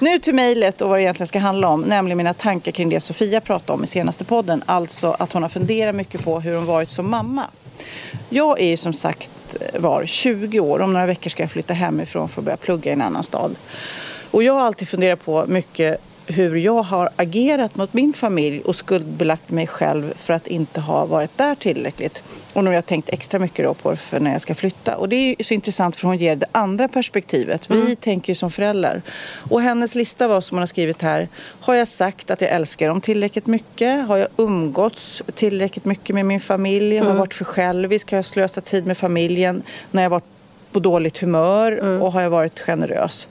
Nu till mejlet och vad det egentligen ska handla om, nämligen mina tankar kring det Sofia pratade om i senaste podden. Alltså att hon har funderat mycket på hur hon varit som mamma. Jag är ju som sagt var 20 år. Om några veckor ska jag flytta hemifrån för att börja plugga i en annan stad. Och jag har alltid funderat på mycket hur jag har agerat mot min familj och skuldbelagt mig själv för att inte ha varit där tillräckligt. Och nu har jag tänkt extra mycket då på för när jag ska flytta. Och det är så intressant för hon ger det andra perspektivet. Vi tänker ju som föräldrar. Och hennes lista var som hon har skrivit här. Har jag sagt att jag älskar dem tillräckligt mycket? Har jag umgåtts tillräckligt mycket med min familj? Har jag varit för självisk? Har jag slösat tid med familjen när jag varit på dåligt humör? Och har jag varit generös?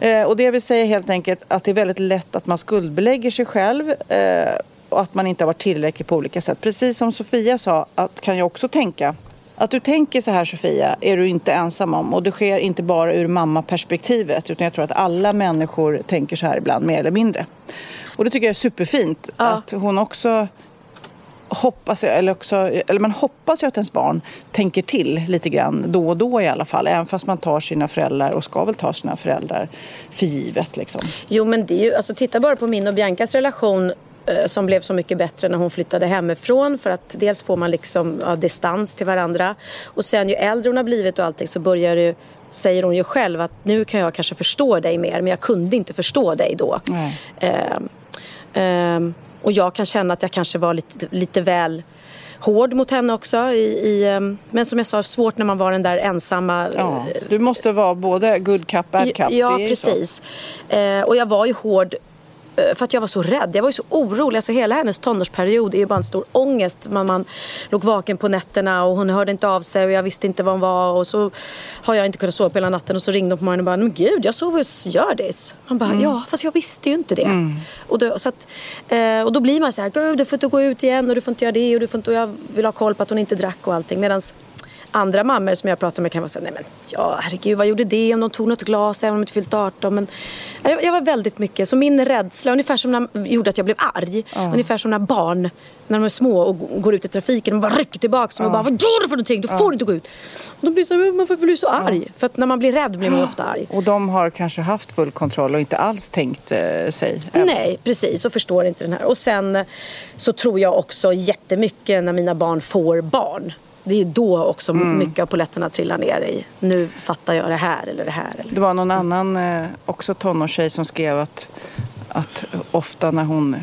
Eh, och det vill säga helt enkelt att det är väldigt lätt att man skuldbelägger sig själv eh, och att man inte har varit tillräcklig på olika sätt. Precis som Sofia sa, att, kan jag också tänka. Att du tänker så här Sofia är du inte ensam om och det sker inte bara ur mammaperspektivet utan jag tror att alla människor tänker så här ibland mer eller mindre. Och det tycker jag är superfint att hon också hoppas, eller, också, eller man hoppas ju att ens barn tänker till lite grann då och då i alla fall. Även fast man tar sina föräldrar och ska väl ta sina föräldrar för givet. Liksom. Jo men det är ju, alltså titta bara på min och Biancas relation eh, som blev så mycket bättre när hon flyttade hemifrån för att dels får man liksom ja, distans till varandra och sen ju äldre hon har blivit och allting så börjar det säger hon ju själv att nu kan jag kanske förstå dig mer men jag kunde inte förstå dig då. Nej. Ehm, ehm, och jag kan känna att jag kanske var lite, lite väl hård mot henne också. I, i, ehm, men som jag sa, svårt när man var den där ensamma Ja, du måste vara både good cup, bad cup. Ja, ju så. precis. Eh, och jag var ju hård eh, för att jag var så rädd. Jag var ju så orolig. Alltså hela hennes tonårsperiod är ju bara en stor ångest. Man, man låg vaken på nätterna och hon hörde inte av sig och jag visste inte var hon var. Och så har jag inte kunnat sova på hela natten och så ringde hon på morgonen och bara Men gud, jag sov hos Hjördis. Man bara, ja fast jag visste ju inte det. Och, då, så att, eh, och då blir man så här, gud du får inte gå ut igen och du får inte göra det och du får inte, och jag vill ha koll på att hon inte drack och allting. Medans andra mammor som jag pratar med kan vara säga, nej men ja herregud vad gjorde det om de tog något glas även om de inte fyllt 18. Men jag, jag var väldigt mycket, så min rädsla, ungefär som när, gjorde att jag blev arg. Ungefär som när barn, när de är små och går ut i trafiken och bara rycker tillbaka dem och bara vad gör du för någonting? Du får inte gå ut. Och då blir så, här, man får bli så arg. För att när man blir rädd blir man ofta arg. Och de har kanske haft full kontroll och inte alls tänkt eh, sig. Nej, precis. Och förstår inte den här. Och sen eh, så tror jag också jättemycket när mina barn får barn. Det är då också mycket av polletterna trillar ner i. Nu fattar jag det här eller det här. Eller. Det var någon annan, eh, också tonårstjej, som skrev att att ofta när hon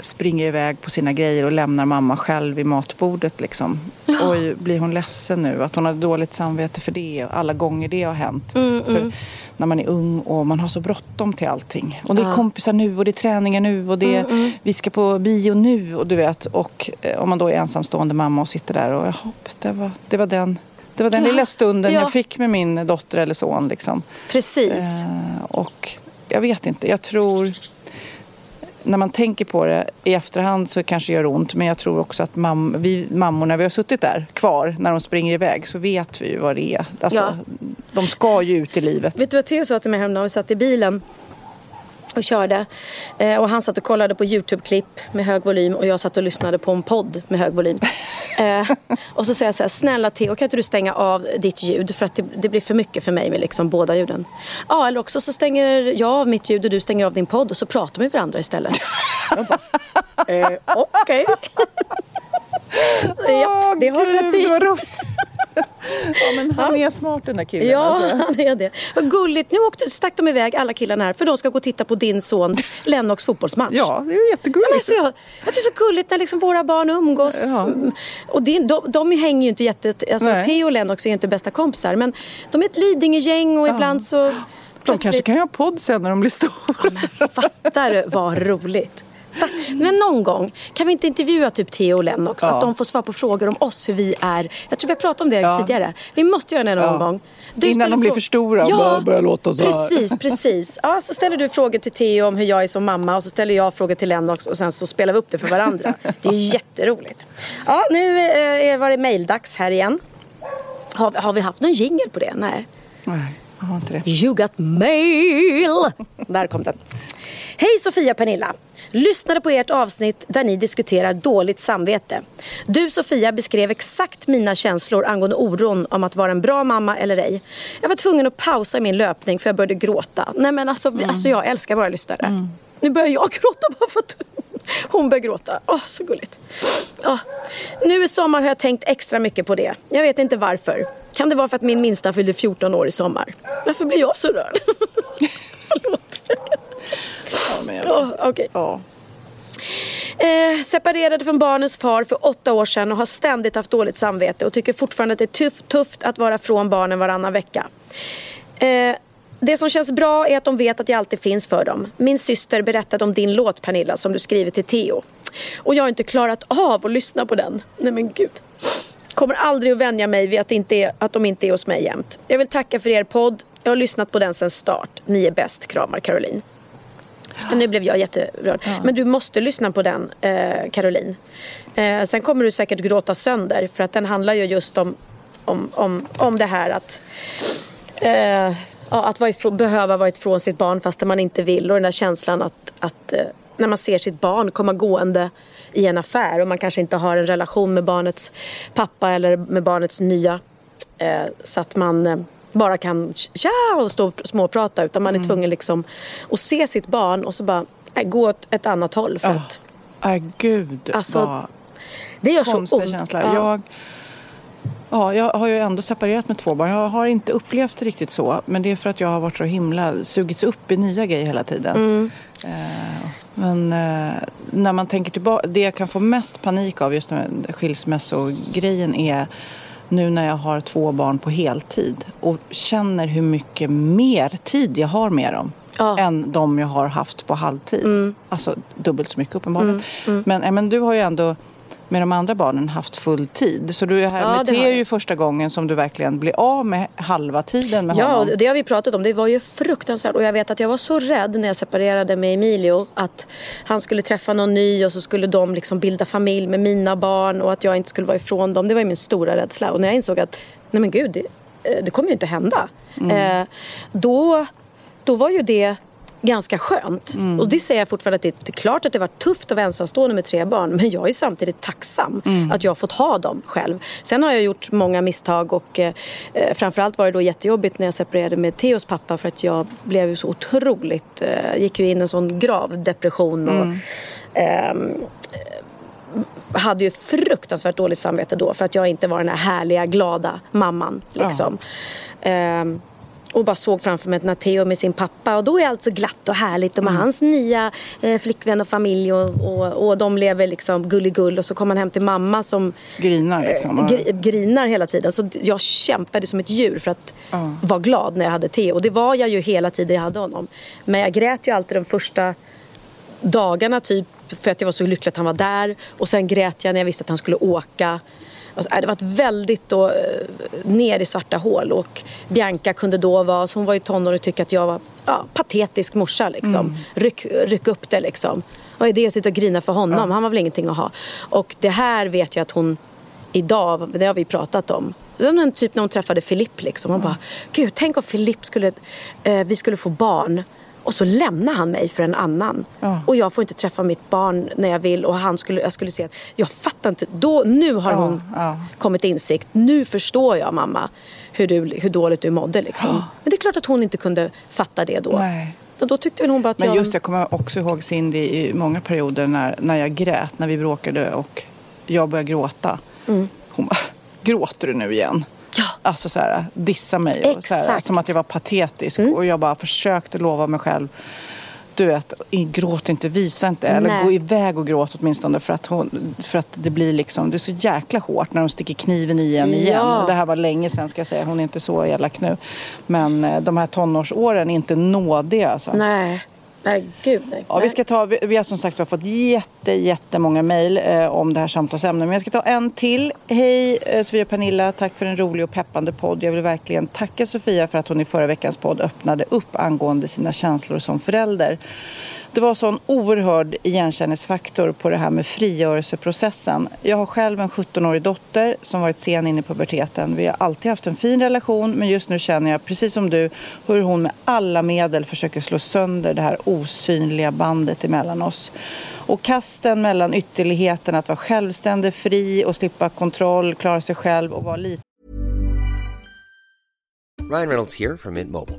springer iväg på sina grejer och lämnar mamma själv vid matbordet. Liksom. Oj, blir hon ledsen nu? Att hon hade dåligt samvete för det alla gånger det har hänt. Mm, för När man är ung och man har så bråttom till allting. Och det är kompisar nu och det är träningar nu och det är, Mm, vi ska på bio nu. Och du vet, och eh, om man då är ensamstående mamma och sitter där och jaha, det var, det var den, det var den Ja, lilla stunden ja. jag fick med min dotter eller son. Liksom. Precis. Eh, och jag vet inte, jag tror... När man tänker på det i efterhand så kanske det gör ont. Men jag tror också att mam vi mammor, när vi har suttit där kvar, när de springer iväg, så vet vi ju vad det är. Alltså, Ja. De ska ju ut i livet. Vet du vad Theo sa till mig häromdagen? Vi satt i bilen och körde. Eh, och han satt och kollade på YouTube-klipp med hög volym och jag satt och lyssnade på en podd med hög volym. Eh, och så säger jag så här, snälla Theo kan inte du stänga av ditt ljud för att det, det blir för mycket för mig med liksom båda ljuden. Ja, eller också så stänger jag av mitt ljud och du stänger av din podd och så pratar vi med varandra istället. Jag bara, eh, okej. Japp, det har du rätt i. ja, men han är smart den där killen. Ja, Alltså. han är det. Vad gulligt. Nu åkte, stack de iväg alla killarna här för de ska gå och titta på din sons Lennox fotbollsmatch. ja, det är ju Ja, jättegulligt. alltså jag, jag tycker det är så gulligt när liksom våra barn umgås. Ja. Och det, de, de hänger ju inte jätte... Alltså Nej. Theo och Lennox är ju inte bästa kompisar. Men de är ett Lidingö-gäng och ibland så... de kanske kan göra podd sen när de blir stora. Men fattar du vad roligt? Men någon gång kan vi inte intervjua typ Theo och Lennox så Ja. att de får svara på frågor om oss, hur vi är. Jag tror vi har pratat om det Ja. tidigare. Vi måste göra det någon Ja. gång. Innan ställer de blir för stora och ja, börjar låta här. Precis, precis. Ja, så ställer du frågor till Theo om hur jag är som mamma och så ställer jag frågor till Lennox och sen så spelar vi upp det för varandra. Det är jätteroligt. Ja, nu eh, var det mejldags här igen. Har, har vi haft någon jingel på det? Nej. Nej. You got mail! Där kom den. Hej Sofia Pernilla! Lyssnade på ert avsnitt där ni diskuterar dåligt samvete. Du Sofia beskrev exakt mina känslor angående oron om att vara en bra mamma eller ej. Jag var tvungen att pausa min löpning för jag började gråta. Nej men alltså, vi, alltså jag älskar våra lyssnare. Nu börjar jag gråta bara för att hon börjar gråta. Åh, så gulligt. Ja. Nu i sommar har jag tänkt extra mycket på det. Jag vet inte varför. Kan det vara för att min minsta fyllde 14 år i sommar? Varför blir jag så rörd? Förlåt. Vet. Åh, okej. Ja. Eh, separerade från barnens far för åtta år sedan och har ständigt haft dåligt samvete och tycker fortfarande att det är tuff, tufft att vara från barnen varannan vecka. Eh, det som känns bra är att de vet att jag alltid finns för dem. Min syster berättade om din låt Pernilla som du skrivit till Theo. Och jag har inte klarat av att lyssna på den. Nej men gud. Kommer aldrig att vänja mig vid att, inte är, att de inte är hos mig jämt. Jag vill tacka för er podd. Jag har lyssnat på den sedan start. Ni är bäst. Kramar Caroline. Nu blev jag jätterörd. Men du måste lyssna på den, eh, Caroline. Eh, sen kommer du säkert gråta sönder för att den handlar ju just om, om, om, om det här att eh, ja, att vara ifrån, behöva vara ifrån sitt barn fast man inte vill och den där känslan att, att eh, när man ser sitt barn komma gående i en affär och man kanske inte har en relation med barnets pappa eller med barnets nya eh, så att man eh, bara kan tja och stå och småprata utan man är tvungen liksom att se sitt barn och så bara eh, gå åt ett annat håll för Ja. att Äh, gud Alltså, vad det gör så konstig ont. känsla. Ja. Jag, ja, jag har ju ändå separerat med två barn. Jag har inte upplevt det riktigt så. Men det är för att jag har varit så himla sugits upp i nya grejer hela tiden. Mm. Eh, men eh, när man tänker tillbaka, det jag kan få mest panik av just med skilsmässogrejen är nu när jag har två barn på heltid och känner hur mycket mer tid jag har med dem Ja. än de jag har haft på halvtid. Mm. Alltså dubbelt så mycket uppenbarligen. Men, eh, men du har ju ändå med de andra barnen haft full tid. Så du är här Ja, med det Theo ju första gången som du verkligen blir av med halva tiden med Ja, honom. och det har vi pratat om. Det var ju fruktansvärt. Och jag vet att jag var så rädd när jag separerade med Emilio att han skulle träffa någon ny och så skulle de liksom bilda familj med mina barn och att jag inte skulle vara ifrån dem. Det var ju min stora rädsla. Och när jag insåg att, nej men gud, det, eh, det kommer ju inte hända. Eh, då, då var ju det ganska skönt. Och det säger jag fortfarande att det, är klart att det var tufft att vara ensamstående med tre barn. Men jag är samtidigt tacksam att jag har fått ha dem själv. Sen har jag gjort många misstag och eh, eh, framförallt var det då jättejobbigt när jag separerade med Theos pappa för att jag blev ju så otroligt, eh, gick ju in i en sån grav depression och ehm, hade ju fruktansvärt dåligt samvete då för att jag inte var den här härliga, glada mamman. Liksom. Ehm, och bara såg framför mig när Theo med sin pappa och då är allt så glatt och härligt och med Mm. hans nya eh, flickvän och familj och, och, och de lever liksom gulligull och så kommer han hem till mamma som Grinar liksom. eh, gri, grinar hela tiden. Så jag kämpade som ett djur för att vara glad när jag hade Theo och det var jag ju hela tiden jag hade honom. Men jag grät ju alltid de första dagarna typ för att jag var så lycklig att han var där och sen grät jag när jag visste att han skulle åka. Alltså, äh, det var ett väldigt då, eh, ner i svarta hål och Bianca kunde då vara, hon var ju tonåring och tyckte att jag var ja, patetisk morsa liksom. Ryck, ryck upp det liksom. Vad är det att sitta och grina för honom? Han var väl ingenting att ha. Och det här vet jag att hon idag, det har vi pratat om. Det var en typ när hon träffade Filip liksom. Hon bara, gud tänk om Filip skulle, eh, vi skulle få barn. Och så lämnar han mig för en annan. Ja. Och jag får inte träffa mitt barn när jag vill. Och han skulle, jag skulle se, jag fattar inte. Då, nu har Ja, hon ja. kommit insikt. Nu förstår jag mamma hur, du, hur dåligt du mådde liksom. Men det är klart att hon inte kunde fatta det då. Nej. Och då tyckte hon bara att Men jag... just jag kommer också ihåg Cindy i många perioder när, när jag grät, när vi bråkade och jag började gråta. Hon bara, gråter du nu igen? Mm. Ja. Alltså så här, dissa mig. Och så här. Mm. som att jag var patetisk. Och jag bara försökte lova mig själv. Du vet, gråt inte, visa inte. Eller Nej. gå iväg och gråt åtminstone. För att, hon, för att det blir liksom, det är så jäkla hårt när de sticker kniven i en igen. Ja. Det här var länge sedan ska jag säga. Hon är inte så elak nu. Men eh, de här tonårsåren är inte nådiga alltså. Nej. Nej, gud nej. Ja, vi, ska ta, vi, vi har som sagt fått jätte, jättemånga mejl eh, om det här samtalsämnet. Men jag ska ta en till. Hej eh, Sofia och Pernilla, tack för en rolig och peppande podd. Jag vill verkligen tacka Sofia för att hon i förra veckans podd öppnade upp angående sina känslor som förälder. Det var sån oerhörd igenkänningsfaktor på det här med frigörelseprocessen. Jag har själv en 17-årig dotter som varit sen in i puberteten. Vi har alltid haft en fin relation men just nu känner jag, precis som du, hur hon med alla medel försöker slå sönder det här osynliga bandet emellan oss. Och kasten mellan ytterligheten att vara självständig, fri och slippa kontroll, klara sig själv och vara lite Ryan Reynolds här från Mint Mobile.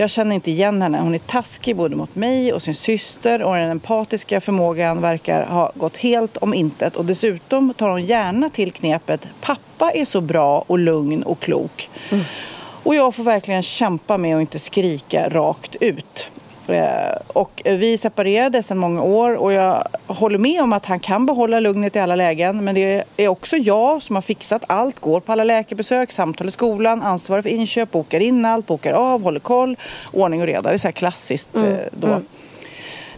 Jag känner inte igen henne. Hon är taskig både mot mig och sin syster och den empatiska förmågan verkar ha gått helt om intet. Och dessutom tar hon gärna till knepet pappa är så bra och lugn och klok. Mm. Och jag får verkligen kämpa med att inte skrika rakt ut. Eh, och vi separerade sedan många år och jag håller med om att han kan behålla lugnet i alla lägen. Men det är också jag som har fixat allt, går på alla läkarbesök, samtal i skolan, ansvarar för inköp, bokar in allt, bokar av, håller koll, ordning och reda. Det är så här klassiskt mm. Eh, då. Mm.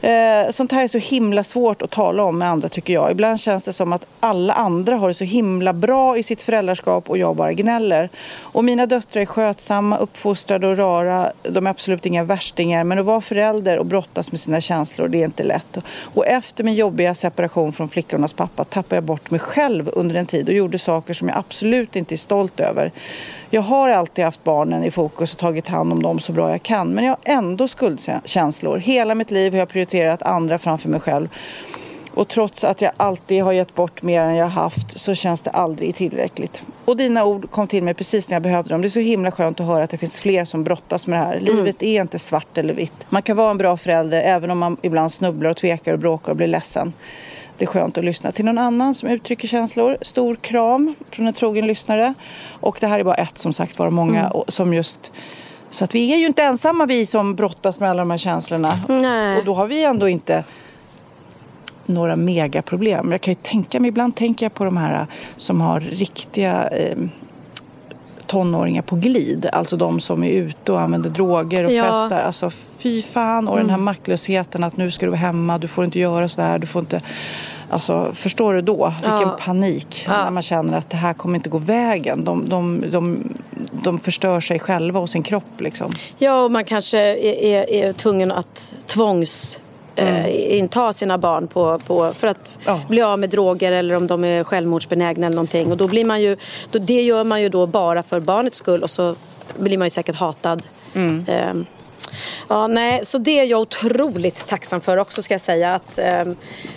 Eh, sånt här är så himla svårt att tala om med andra tycker jag. Ibland känns det som att alla andra har det så himla bra i sitt föräldraskap och jag bara gnäller. Och mina döttrar är skötsamma, uppfostrade och rara. De är absolut inga värstingar. Men att vara förälder och brottas med sina känslor, det är inte lätt. Och efter min jobbiga separation från flickornas pappa tappade jag bort mig själv under en tid och gjorde saker som jag absolut inte är stolt över. Jag har alltid haft barnen i fokus och tagit hand om dem så bra jag kan. Men jag har ändå skuldkänslor. Hela mitt liv har jag prioriterat andra framför mig själv. Och trots att jag alltid har gett bort mer än jag har haft så känns det aldrig tillräckligt. Och dina ord kom till mig precis när jag behövde dem. Det är så himla skönt att höra att det finns fler som brottas med det här. Mm. Livet är inte svart eller vitt. Man kan vara en bra förälder även om man ibland snubblar och tvekar och bråkar och blir ledsen. Det är skönt att lyssna till någon annan som uttrycker känslor. Stor kram från en trogen lyssnare. Och det här är bara ett som sagt var många mm. som just så att vi är ju inte ensamma vi som brottas med alla de här känslorna. Nej. Och då har vi ändå inte några megaproblem. Jag kan ju tänka mig, ibland tänker jag på de här som har riktiga eh, tonåringar på glid. Alltså de som är ute och använder droger och ja. festar. Alltså fy fan. Och mm. den här mm. maktlösheten att nu ska du vara hemma, du får inte göra så du får inte... Alltså, förstår du då? Vilken ja. panik ja. när man känner att det här kommer inte gå vägen. De, de, de, de förstör sig själva och sin kropp. Liksom. Ja, och man kanske är, är, är tvungen att tvångs mm. eh, inta sina barn på, på, för att ja. bli av med droger eller om de är självmordsbenägna eller någonting. Och då blir man ju, då, det gör man ju då bara för barnets skull och så blir man ju säkert hatad. Mm. Eh, Ja, nej, så det är jag otroligt tacksam för också ska jag säga att eh,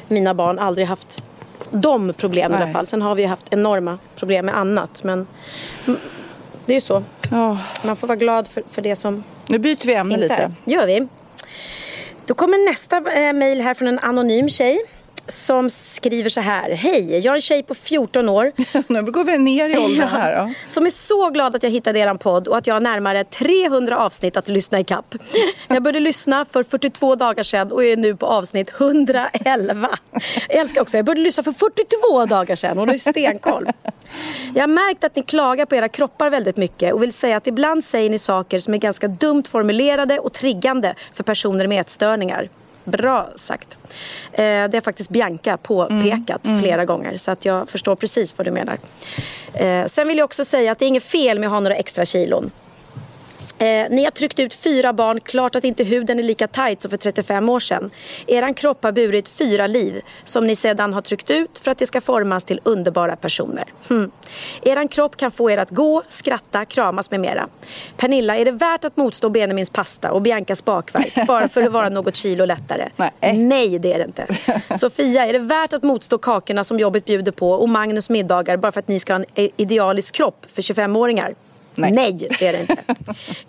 mina barn aldrig haft de problemen i alla fall. Sen har vi haft enorma problem med annat men det är ju så. Oh. Man får vara glad för, för det som Nu byter vi ämne lite. gör vi. Då kommer nästa eh, mejl här från en anonym tjej. Som skriver så här. Hej, jag är en tjej på 14 år. nu går vi ner i åldern här. Ja. Som är så glad att jag hittade er podd och att jag har närmare 300 avsnitt att lyssna i kapp. Jag började lyssna för 42 dagar sedan och är nu på avsnitt 111. Jag älskar också, jag började lyssna för 42 dagar sedan och det är stenkoll. Jag har märkt att ni klagar på era kroppar väldigt mycket och vill säga att ibland säger ni saker som är ganska dumt formulerade och triggande för personer med ätstörningar. Bra sagt. Eh, det har faktiskt Bianca påpekat mm. Mm. flera gånger så att jag förstår precis vad du menar. Eh, sen vill jag också säga att det är inget fel med att ha några extra kilon. Eh, ni har tryckt ut fyra barn, klart att inte huden är lika tight som för 35 år sedan. Er kropp har burit fyra liv som ni sedan har tryckt ut för att det ska formas till underbara personer. Hm. Er kropp kan få er att gå, skratta, kramas med mera. Pernilla, är det värt att motstå Benjamins pasta och Biancas bakverk bara för att vara något kilo lättare? Nej. Nej, det är det inte. Sofia, är det värt att motstå kakorna som jobbet bjuder på och Magnus middagar bara för att ni ska ha en idealisk kropp för 25-åringar? Nej. Nej, det är det inte.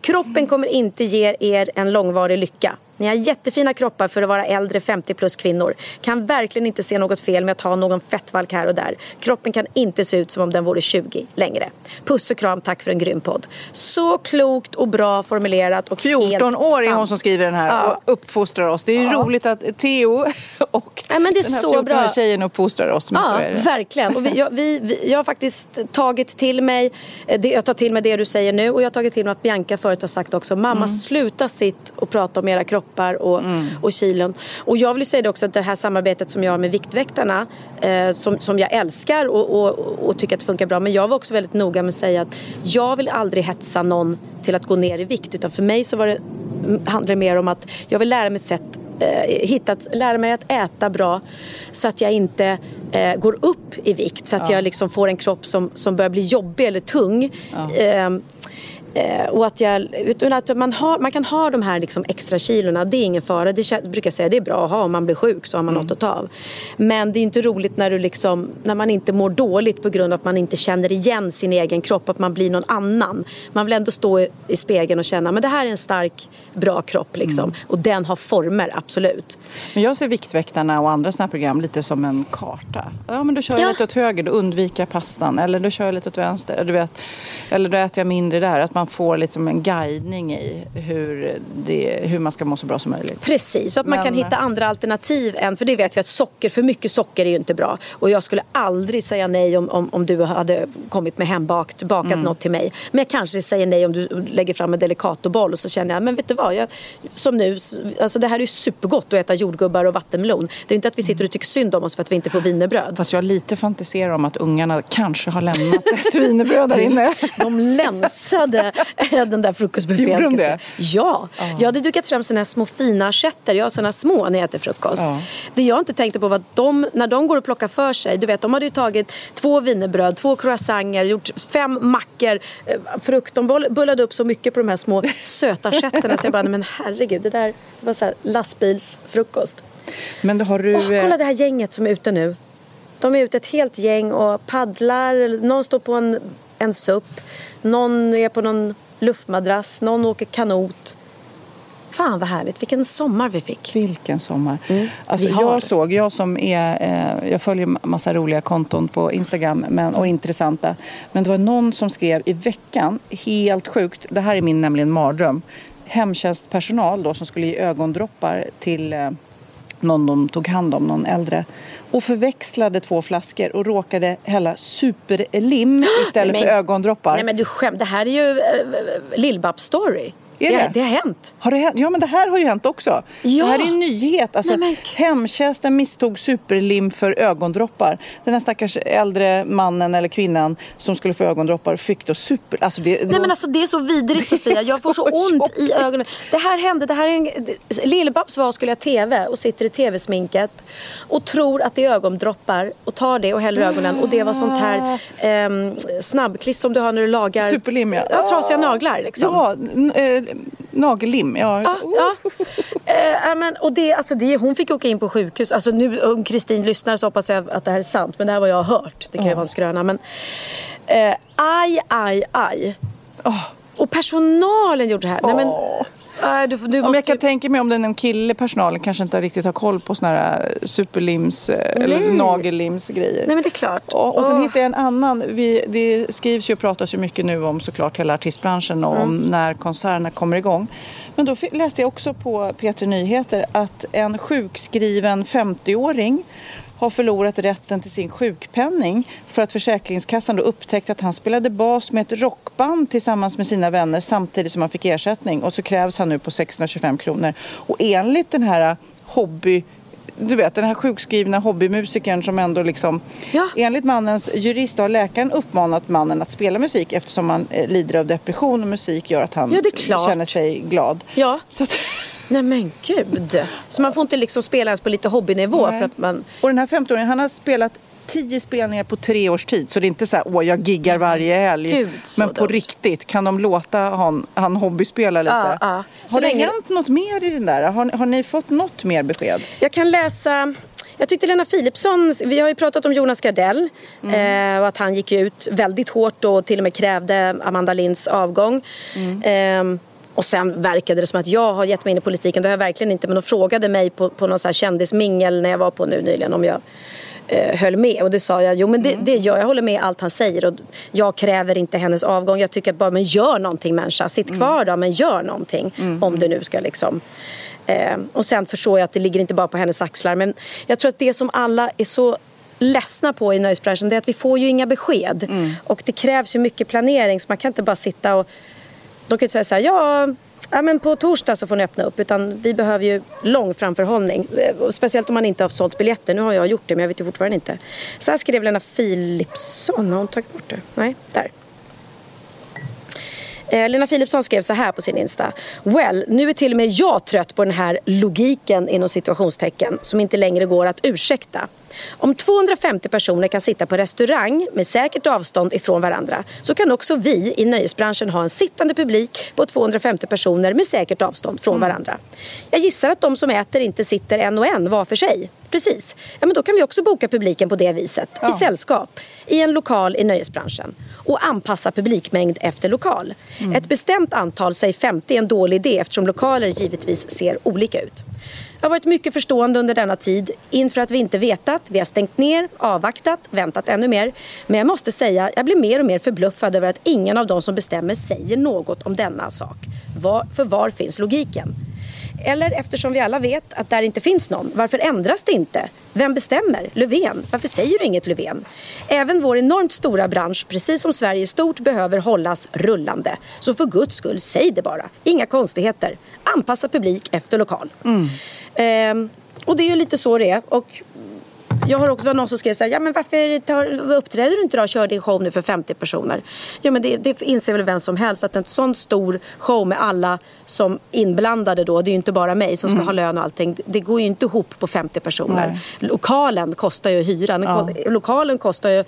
Kroppen kommer inte ge er en långvarig lycka. Ni har jättefina kroppar för att vara äldre 50 plus kvinnor. Kan verkligen inte se något fel med att ha någon fettvalk här och där. Kroppen kan inte se ut som om den vore 20 längre. Puss och kram, tack för en grym podd. Så klokt och bra formulerat och 14 år är hon som skriver den här ja. och uppfostrar oss. Det är ja. roligt att Theo och ja, men det är den här så 14 bra. tjejen uppfostrar oss. Men ja, så är det. verkligen. Och vi, jag, vi, vi, jag har faktiskt tagit till mig, eh, det, jag tar till mig det du säger nu och jag har tagit till mig att Bianca förut har sagt också, mamma mm. sluta sitt och prata om era kroppar kroppar och, mm. och kilon. Och jag vill säga det också att det här samarbetet som jag har med Viktväktarna eh, som, som jag älskar och, och, och, tycker att det funkar bra. Men jag var också väldigt noga med att säga att jag vill aldrig hetsa någon till att gå ner i vikt. Utan för mig så var det, handlar det mer om att jag vill lära mig sätt eh, hittat, lära mig att äta bra så att jag inte eh, går upp i vikt. Så att ja. jag liksom får en kropp som, som börjar bli jobbig eller tung. Ja. Eh, Eh, och att, jag, att man, har, man kan ha de här liksom extra kilorna, det är ingen fara. Det brukar jag säga, det är bra att ha om man blir sjuk så har man mm. något att ta av. Men det är inte roligt när, du liksom, när man inte mår dåligt på grund av att man inte känner igen sin egen kropp, att man blir någon annan. Man vill ändå stå i, i spegeln och känna, men det här är en stark, bra kropp liksom. Mm. Och den har former, absolut. Men jag ser Viktväktarna och andra sådana program lite som en karta. Ja, men då kör jag ja. lite åt höger, då undviker jag pastan. Eller då kör jag lite åt vänster. Du vet, eller då äter jag mindre där. Att man man får liksom en guidning i hur, det, hur man ska må så bra som möjligt. Precis, så att man Men... kan hitta andra alternativ än, för det vet vi att socker, för mycket socker är ju inte bra. Och jag skulle aldrig säga nej om, om, om du hade kommit med hembakt, bakat mm. något till mig. Men jag kanske säger nej om du lägger fram en delicatoboll och så känner jag, men vet du vad, jag, som nu, alltså det här är supergott att äta jordgubbar och vattenmelon. Det är inte att vi sitter och tycker synd om oss för att vi inte får wienerbröd. Fast jag lite fantiserar om att ungarna kanske har lämnat ett wienerbröd där inne. De länsade den där frukostbuffén. Gjorde de det? Ja. ja. Jag hade dukat fram såna här små fina assietter. Jag har såna små när jag äter frukost. Ja. Det jag inte tänkte på var att de, när de går och plockar för sig, du vet, de hade ju tagit två wienerbröd, två croissanter, gjort fem mackor, eh, frukt. De bullade upp så mycket på de här små söta assieterna så bara, men herregud, det där var så här lastbilsfrukost. Men har du... Oh, kolla det här gänget som är ute nu. De är ute ett helt gäng och paddlar. Någon står på en, en SUP. Någon är på någon luftmadrass, någon åker kanot. Fan vad härligt, vilken sommar vi fick. Vilken sommar. Mm. Alltså, jag såg, jag som är, eh, jag följer massa roliga konton på Instagram men, och intressanta. Men det var någon som skrev i veckan, helt sjukt, det här är min nämligen mardröm. Hemtjänstpersonal då som skulle ge ögondroppar till eh, någon de tog hand om, någon äldre och förväxlade två flaskor och råkade hälla superlim istället för ögondroppar. Nej men du skämt, det här är ju uh, Lill-Babs story. Är det? det har hänt. Har det hänt? Ja, men det här har ju hänt också. Ja. Det här är en nyhet. Alltså, Nej, men... Hemtjänsten misstog superlim för ögondroppar. Den här stackars äldre mannen eller kvinnan som skulle få ögondroppar fick då super... Alltså det, Nej, men alltså, det är så vidrigt Sofia. Jag får så, så ont i ögonen. Det här hände. Det här är en... Lill-Babs var och skulle ha TV och sitter i TV-sminket och tror att det är ögondroppar och tar det och häller i ögonen. Och det var sånt här eh, snabbkliss som du har när du lagar... Superlim, ja. ja trasiga naglar liksom. Ja, eh, nagellim. Ja. ja, ja. Eh, men, och det, alltså det, hon fick åka in på sjukhus. Alltså nu, om Kristin lyssnar så hoppas jag att det här är sant. Men det här var jag har hört. Det kan ju vara en skröna. Men, eh, aj, aj, aj. Oh. Och personalen gjorde det här. Nej, men, Nej, du, du Om måste jag kan tänka mig om är någon kille personalen kanske inte riktigt har koll på såna här superlims eh, eller Nej. nagellims grejer. Nej men det är klart. Och, och sen Åh. hittade jag en annan. Vi, det skrivs ju och pratas ju mycket nu om såklart hela artistbranschen och om när konserterna kommer igång. Men då läste jag också på P3 Nyheter att en sjukskriven 50-åring har förlorat rätten till sin sjukpenning för att Försäkringskassan då upptäckte att han spelade bas med ett rockband tillsammans med sina vänner samtidigt som han fick ersättning. Och så krävs han nu på 625 kronor. Och enligt den här hobby du vet den här sjukskrivna hobbymusikern som ändå liksom Ja. Enligt mannens jurist har läkaren uppmanat mannen att spela musik eftersom han eh, lider av depression och musik gör att han Ja, känner sig glad. Ja. Så att, Nej men gud. Så man får inte liksom spela ens på lite hobbynivå Nej. för att man... och den här 50-åringen han har spelat tio spelningar på tre års tid. Så det är inte så här, åh jag giggar varje helg. Gud, så Men på dumt. riktigt, kan de låta han, han hobbyspela lite? Ja, ja. Så Har det länge- hänt något mer i den där? Har, har ni fått något mer besked? Jag kan läsa... Jag tyckte Lena Philipsson, vi har ju pratat om Jonas Gardell Mm. eh, och att han gick ut väldigt hårt och till och med krävde Amanda Linds avgång. Mm. Eh, och sen verkade det som att jag har gett mig in i politiken, det har jag verkligen inte, men de frågade mig på, på någon så här kändismingel när jag var på nu nyligen om jag eh, höll med och det sa jag, jo men det, Mm. det gör jag, jag håller med allt han säger och jag kräver inte hennes avgång. Jag tycker att bara, men gör någonting människa, sitt Mm. kvar då men gör någonting om du nu ska liksom Eh, och sen förstår jag att det ligger inte bara på hennes axlar. Men jag tror att det som alla är så ledsna på i nöjesbranschen det är att vi får ju inga besked. Och det krävs ju mycket planering så man kan inte bara sitta och... De kan ju säga så här, ja, ja men på torsdag så får ni öppna upp. Utan vi behöver ju lång framförhållning. Eh, speciellt om man inte har sålt biljetter. Nu har jag gjort det men jag vet ju fortfarande inte. Så här skrev Lena Philipsson. Har hon tagit bort det? Nej, där. Eh, Lena Philipsson skrev så här på sin Insta. Well, nu är till och med jag trött på den här logiken inom situationstecken som inte längre går att ursäkta. Om 250 personer kan sitta på restaurang med säkert avstånd ifrån varandra så kan också vi i nöjesbranschen ha en sittande publik på 250 personer med säkert avstånd från varandra. Jag gissar att de som äter inte sitter en och en var för sig. Precis. Ja, men då kan vi också boka publiken på det viset. I sällskap. I en lokal i nöjesbranschen. Och anpassa publikmängd efter lokal. Ett bestämt antal, säg 50, är en dålig idé eftersom lokaler givetvis ser olika ut. Jag har varit mycket förstående under denna tid inför att vi inte vetat, vi har stängt ner, avvaktat, väntat ännu mer. Men jag måste säga, jag blir mer och mer förbluffad över att ingen av de som bestämmer säger något om denna sak. Var, för var finns logiken? Eller eftersom vi alla vet att där inte finns någon, varför ändras det inte? Vem bestämmer? Löfven? Varför säger du inget Löfven? Även vår enormt stora bransch, precis som Sverige stort, behöver hållas rullande. Så för guds skull, säg det bara. Inga konstigheter. Anpassa publik efter lokal. Ehm, och det är ju lite så det är. Och jag har också, det var någon som skrev så här, ja men varför tar, uppträder du inte då och kör din show nu för 50 personer? Ja men det, det inser väl vem som helst att en sån stor show med alla som inblandade då, det är ju inte bara mig som ska ha lön och allting, det går ju inte ihop på 50 personer. Nej. Lokalen kostar ju hyran, Ja. lokalen kostar ju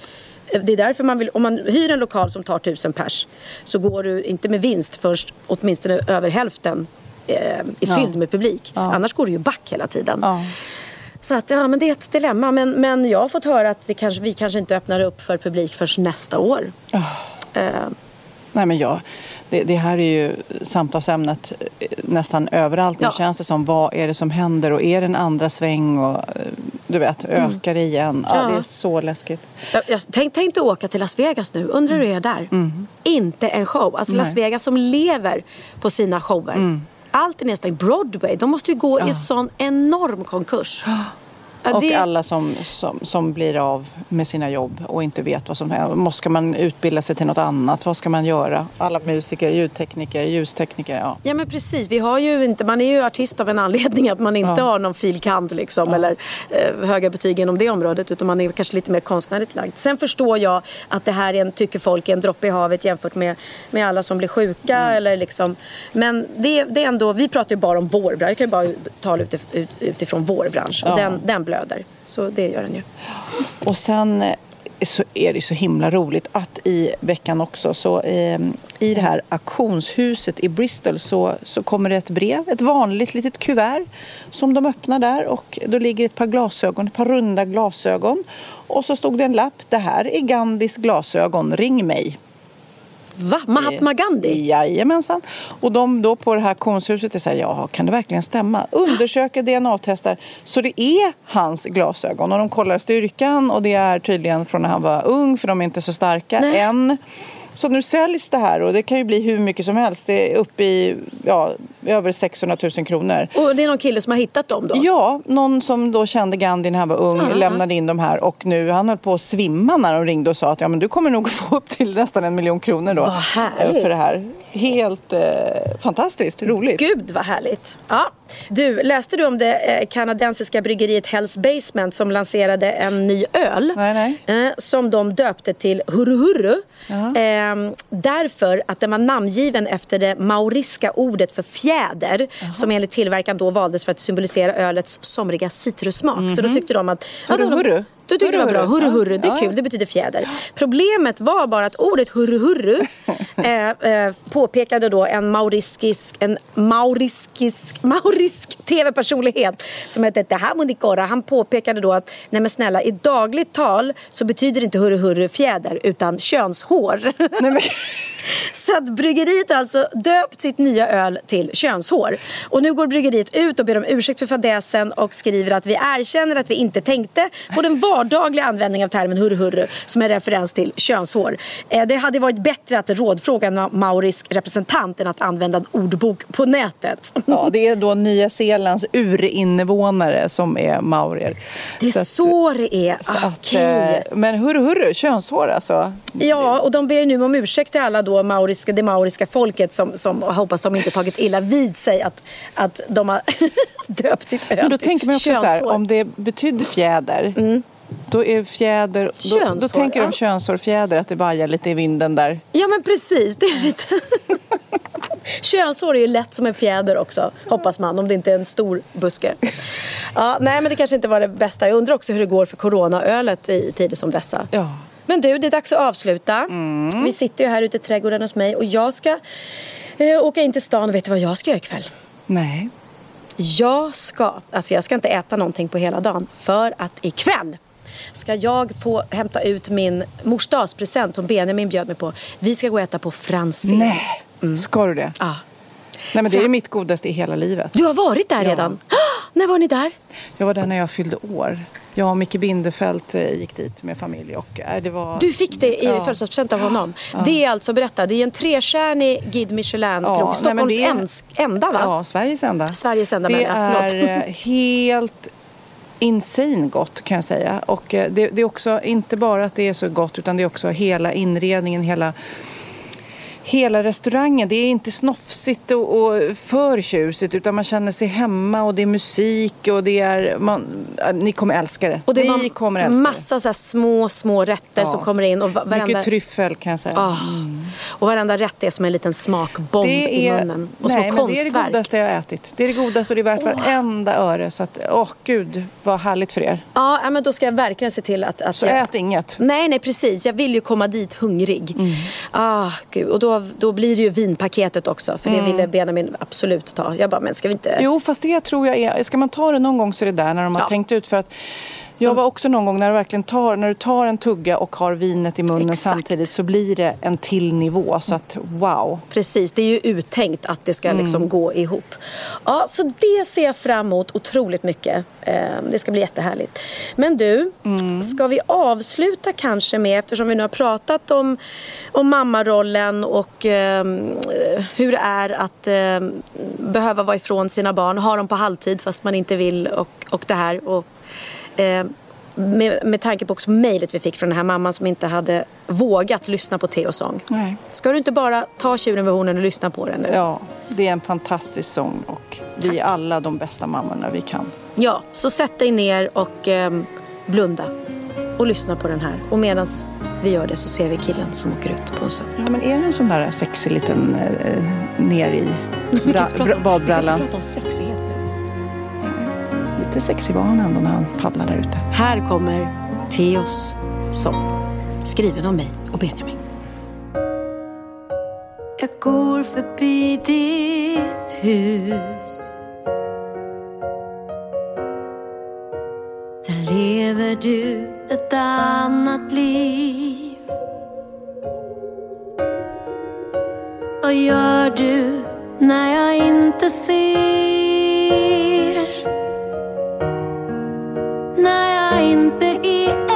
det är därför man vill, om man hyr en lokal som tar tusen pers så går du inte med vinst först åtminstone över hälften eh, är Ja. fylld med publik. Ja. Annars går du ju back hela tiden. Ja. Så att, ja, men det är ett dilemma. Men, men jag har fått höra att det kanske, vi kanske inte öppnar upp för publik först nästa år. Eh, Nej, men jag, det, det här är ju samtalsämnet eh, nästan överallt. Ja. känns det som, vad är det som händer? Och är det en andra sväng? Och, eh, du vet, ökar det igen? Ja, Ja. Det är så läskigt. jag, jag tänk, tänkte åka till Las Vegas nu. Undrar hur det är där? Inte en show. Alltså Las. Vegas som lever på sina shower. Allt är nedstängt. Broadway, de måste ju gå i sån enorm konkurs. Ja, Och det- alla som, som, som blir av med sina jobb och inte vet vad som händer. Ska man utbilda sig till något annat? Vad ska man göra? Alla musiker, ljudtekniker, ljustekniker. Ja. Ja men precis, vi har ju inte, man är ju artist av en anledning att man inte Ja. har någon filkant liksom, eller eh, höga betyg inom det området utan man är kanske lite mer konstnärligt lagd. Sen förstår jag att det här är en, tycker folk är en droppe i havet jämfört med, med alla som blir sjuka eller liksom, men det, det är ändå, vi pratar ju bara om vår bransch, jag kan ju bara tala utif, ut, utifrån vår bransch och Ja. den, den blöder. Så det gör den ju. Och sen eh, så är det så himla roligt att i veckan också så eh, i det här auktionshuset i Bristol så, så kommer det ett brev, ett vanligt litet kuvert som de öppnar där och då ligger ett par glasögon, ett par runda glasögon och så stod det en lapp, det här är Gandhis glasögon, ring mig. Va? Mahatma Gandhi? Jajamensan. Och de då på det här konsthuset är så här, ja kan det verkligen stämma? Undersöker DNA-testar. Så det är hans glasögon. Och de kollar styrkan och det är tydligen från när han var ung för de är inte så starka Nej. än. Så nu säljs det här och det kan ju bli hur mycket som helst. Det är uppe i ja, över 600 000 kronor. Och det är någon kille som har hittat dem då? Ja, någon som då kände Gandhi när han var ung lämnade in de här och nu han höll på att svimma när de ringde och sa att ja, men du kommer nog få upp till nästan en miljon kronor då. Eh, För det här. Helt eh, fantastiskt roligt. Gud vad härligt. Ja. Du, läste du om det eh, kanadensiska bryggeriet Hells Basement som lanserade en ny öl? Nej, Eh, som de döpte till Hurru Hurru. Eh, därför att den var namngiven efter det maoriska ordet för fjäder. Som enligt tillverkaren då valdes för att symbolisera ölets somriga citrussmak. Så då tyckte de att... Hurru, då- hurru. Då tyckte de var bra. Hurru, Hurru hurru. hurru, det är kul. Det betyder fjäder. Problemet var bara att ordet hurru hurru eh, eh, påpekade då en mauriskisk, en mauriskisk, maurisk tv-personlighet som hette Tahamunikora. Han påpekade då att nej men snälla i dagligt tal så betyder inte hurru hurru fjäder utan könshår. Nej, men, Så att bryggeriet har alltså döpt sitt nya öl till könshår. Och nu går bryggeriet ut och ber om ursäkt för fadäsen och skriver att vi erkänner att vi inte tänkte på den vardagliga användningen av termen hurru som är referens till könshår. Eh, Det hade varit bättre att rådfråga en maurisk representant än att använda en ordbok på nätet. ja, det är då Nya Zeelands urinnevånare som är maurier. Det är att- så, det är. så att, Okej. eh, men hurru hurru, könshår alltså. Ja, och de ber nu om ursäkt till alla då mauriska, det mauriska folket som, som hoppas de inte tagit illa vid sig att, att de har döpt sitt öl Men då tänker man också så här, könshår. om det betyder fjäder, då är fjäder, då, då Könshår, tänker de ja. könshårfjäder, att det vajar lite i vinden där. Ja men precis, det är lite... Könshår är ju lätt som en fjäder också, hoppas man, om det inte är en stor buske. Ja, nej men det kanske inte var det bästa. Jag undrar också hur det går för coronaölet i tider som dessa. Ja. Men du, det är dags att avsluta. Vi sitter ju här ute i trädgården hos mig och jag ska eh, åka in till stan och vet du vad jag ska göra ikväll? Nej. Jag ska, alltså jag ska inte äta någonting på hela dagen för att ikväll ska jag få hämta ut min mors dagspresent som Benjamin bjöd mig på. Vi ska gå och äta på Franzéns. Nej, ska du det? Ja. Nej men det är mitt godaste i hela livet. Du har varit där redan? När var ni där? Jag var där när jag fyllde år. Jag och Micke Bindefeld eh, gick dit med familj och äh, det var... Du fick det i Ja. födelsedagspresent av honom. Det är alltså, berätta, det är en trestjärnig Guide Michelin-krog. nej, men Stockholms det är- enda va? Ja, Sveriges enda. Sveriges enda, Det men, ja, är eh, helt insane gott kan jag säga. Och eh, det, det är också inte bara att det är så gott utan det är också hela inredningen, hela Hela restaurangen, det är inte snofsigt och, och för tjusigt utan man känner sig hemma och det är musik och det är... Man, ni kommer älska det. Och det ni kommer älska massa så här små, små rätter Ja. som kommer in. Och va- det. varenda, Mycket tryffel kan jag säga. Ah. Och varenda rätt är som en liten smakbomb i munnen. Och nej, små men det är det konstverk. godaste jag har ätit. Det är det godaste och det är värt varenda öre. Så att, åh gud vad härligt för er. Ja, ja, men då ska jag verkligen se till att... att Så jag... ät inget. Nej, nej precis. Jag vill ju komma dit hungrig. Mm. Ah, gud. Och då, då blir det ju vinpaketet också. För det ville Benjamin absolut ta. Jag bara, men ska vi inte... Mm. Jo, fast det tror jag är... Ska man ta det någon gång så är det där när de har Ja. tänkt ut. För att jag var också någon gång när du verkligen tar, när du tar en tugga och har vinet i munnen Exakt. samtidigt så blir det en till nivå. Så att wow. Precis, det är ju uttänkt att det ska Mm. liksom gå ihop. Ja, så det ser jag fram emot otroligt mycket. Eh, det ska bli jättehärligt. Men du, Mm. ska vi avsluta kanske med, eftersom vi nu har pratat om, om mammarollen och eh, hur det är att eh, behöva vara ifrån sina barn, ha dem på halvtid fast man inte vill och, och det här. Och, eh, med, med tanke på också mejlet vi fick från den här mamman som inte hade vågat lyssna på Theos sång. Nej. Ska du inte bara ta tjuren vid hornen och lyssna på den nu? Ja, det är en fantastisk sång och vi är alla de bästa mammorna vi kan. Ja, så sätt dig ner och ehm, blunda och lyssna på den här. Och medan vi gör det så ser vi killen som åker ut på en sömn. Ja, men är det en sån där sexig liten eh, ner i bra, bra, badbrallan? prata om sexighet. Lite sexig var han ändå när han paddlade där ute. Här kommer Theos sång. Skriven av mig och Benjamin. Jag går förbi ditt hus Där lever du ett annat liv Vad gör du när jag inte ser? Inte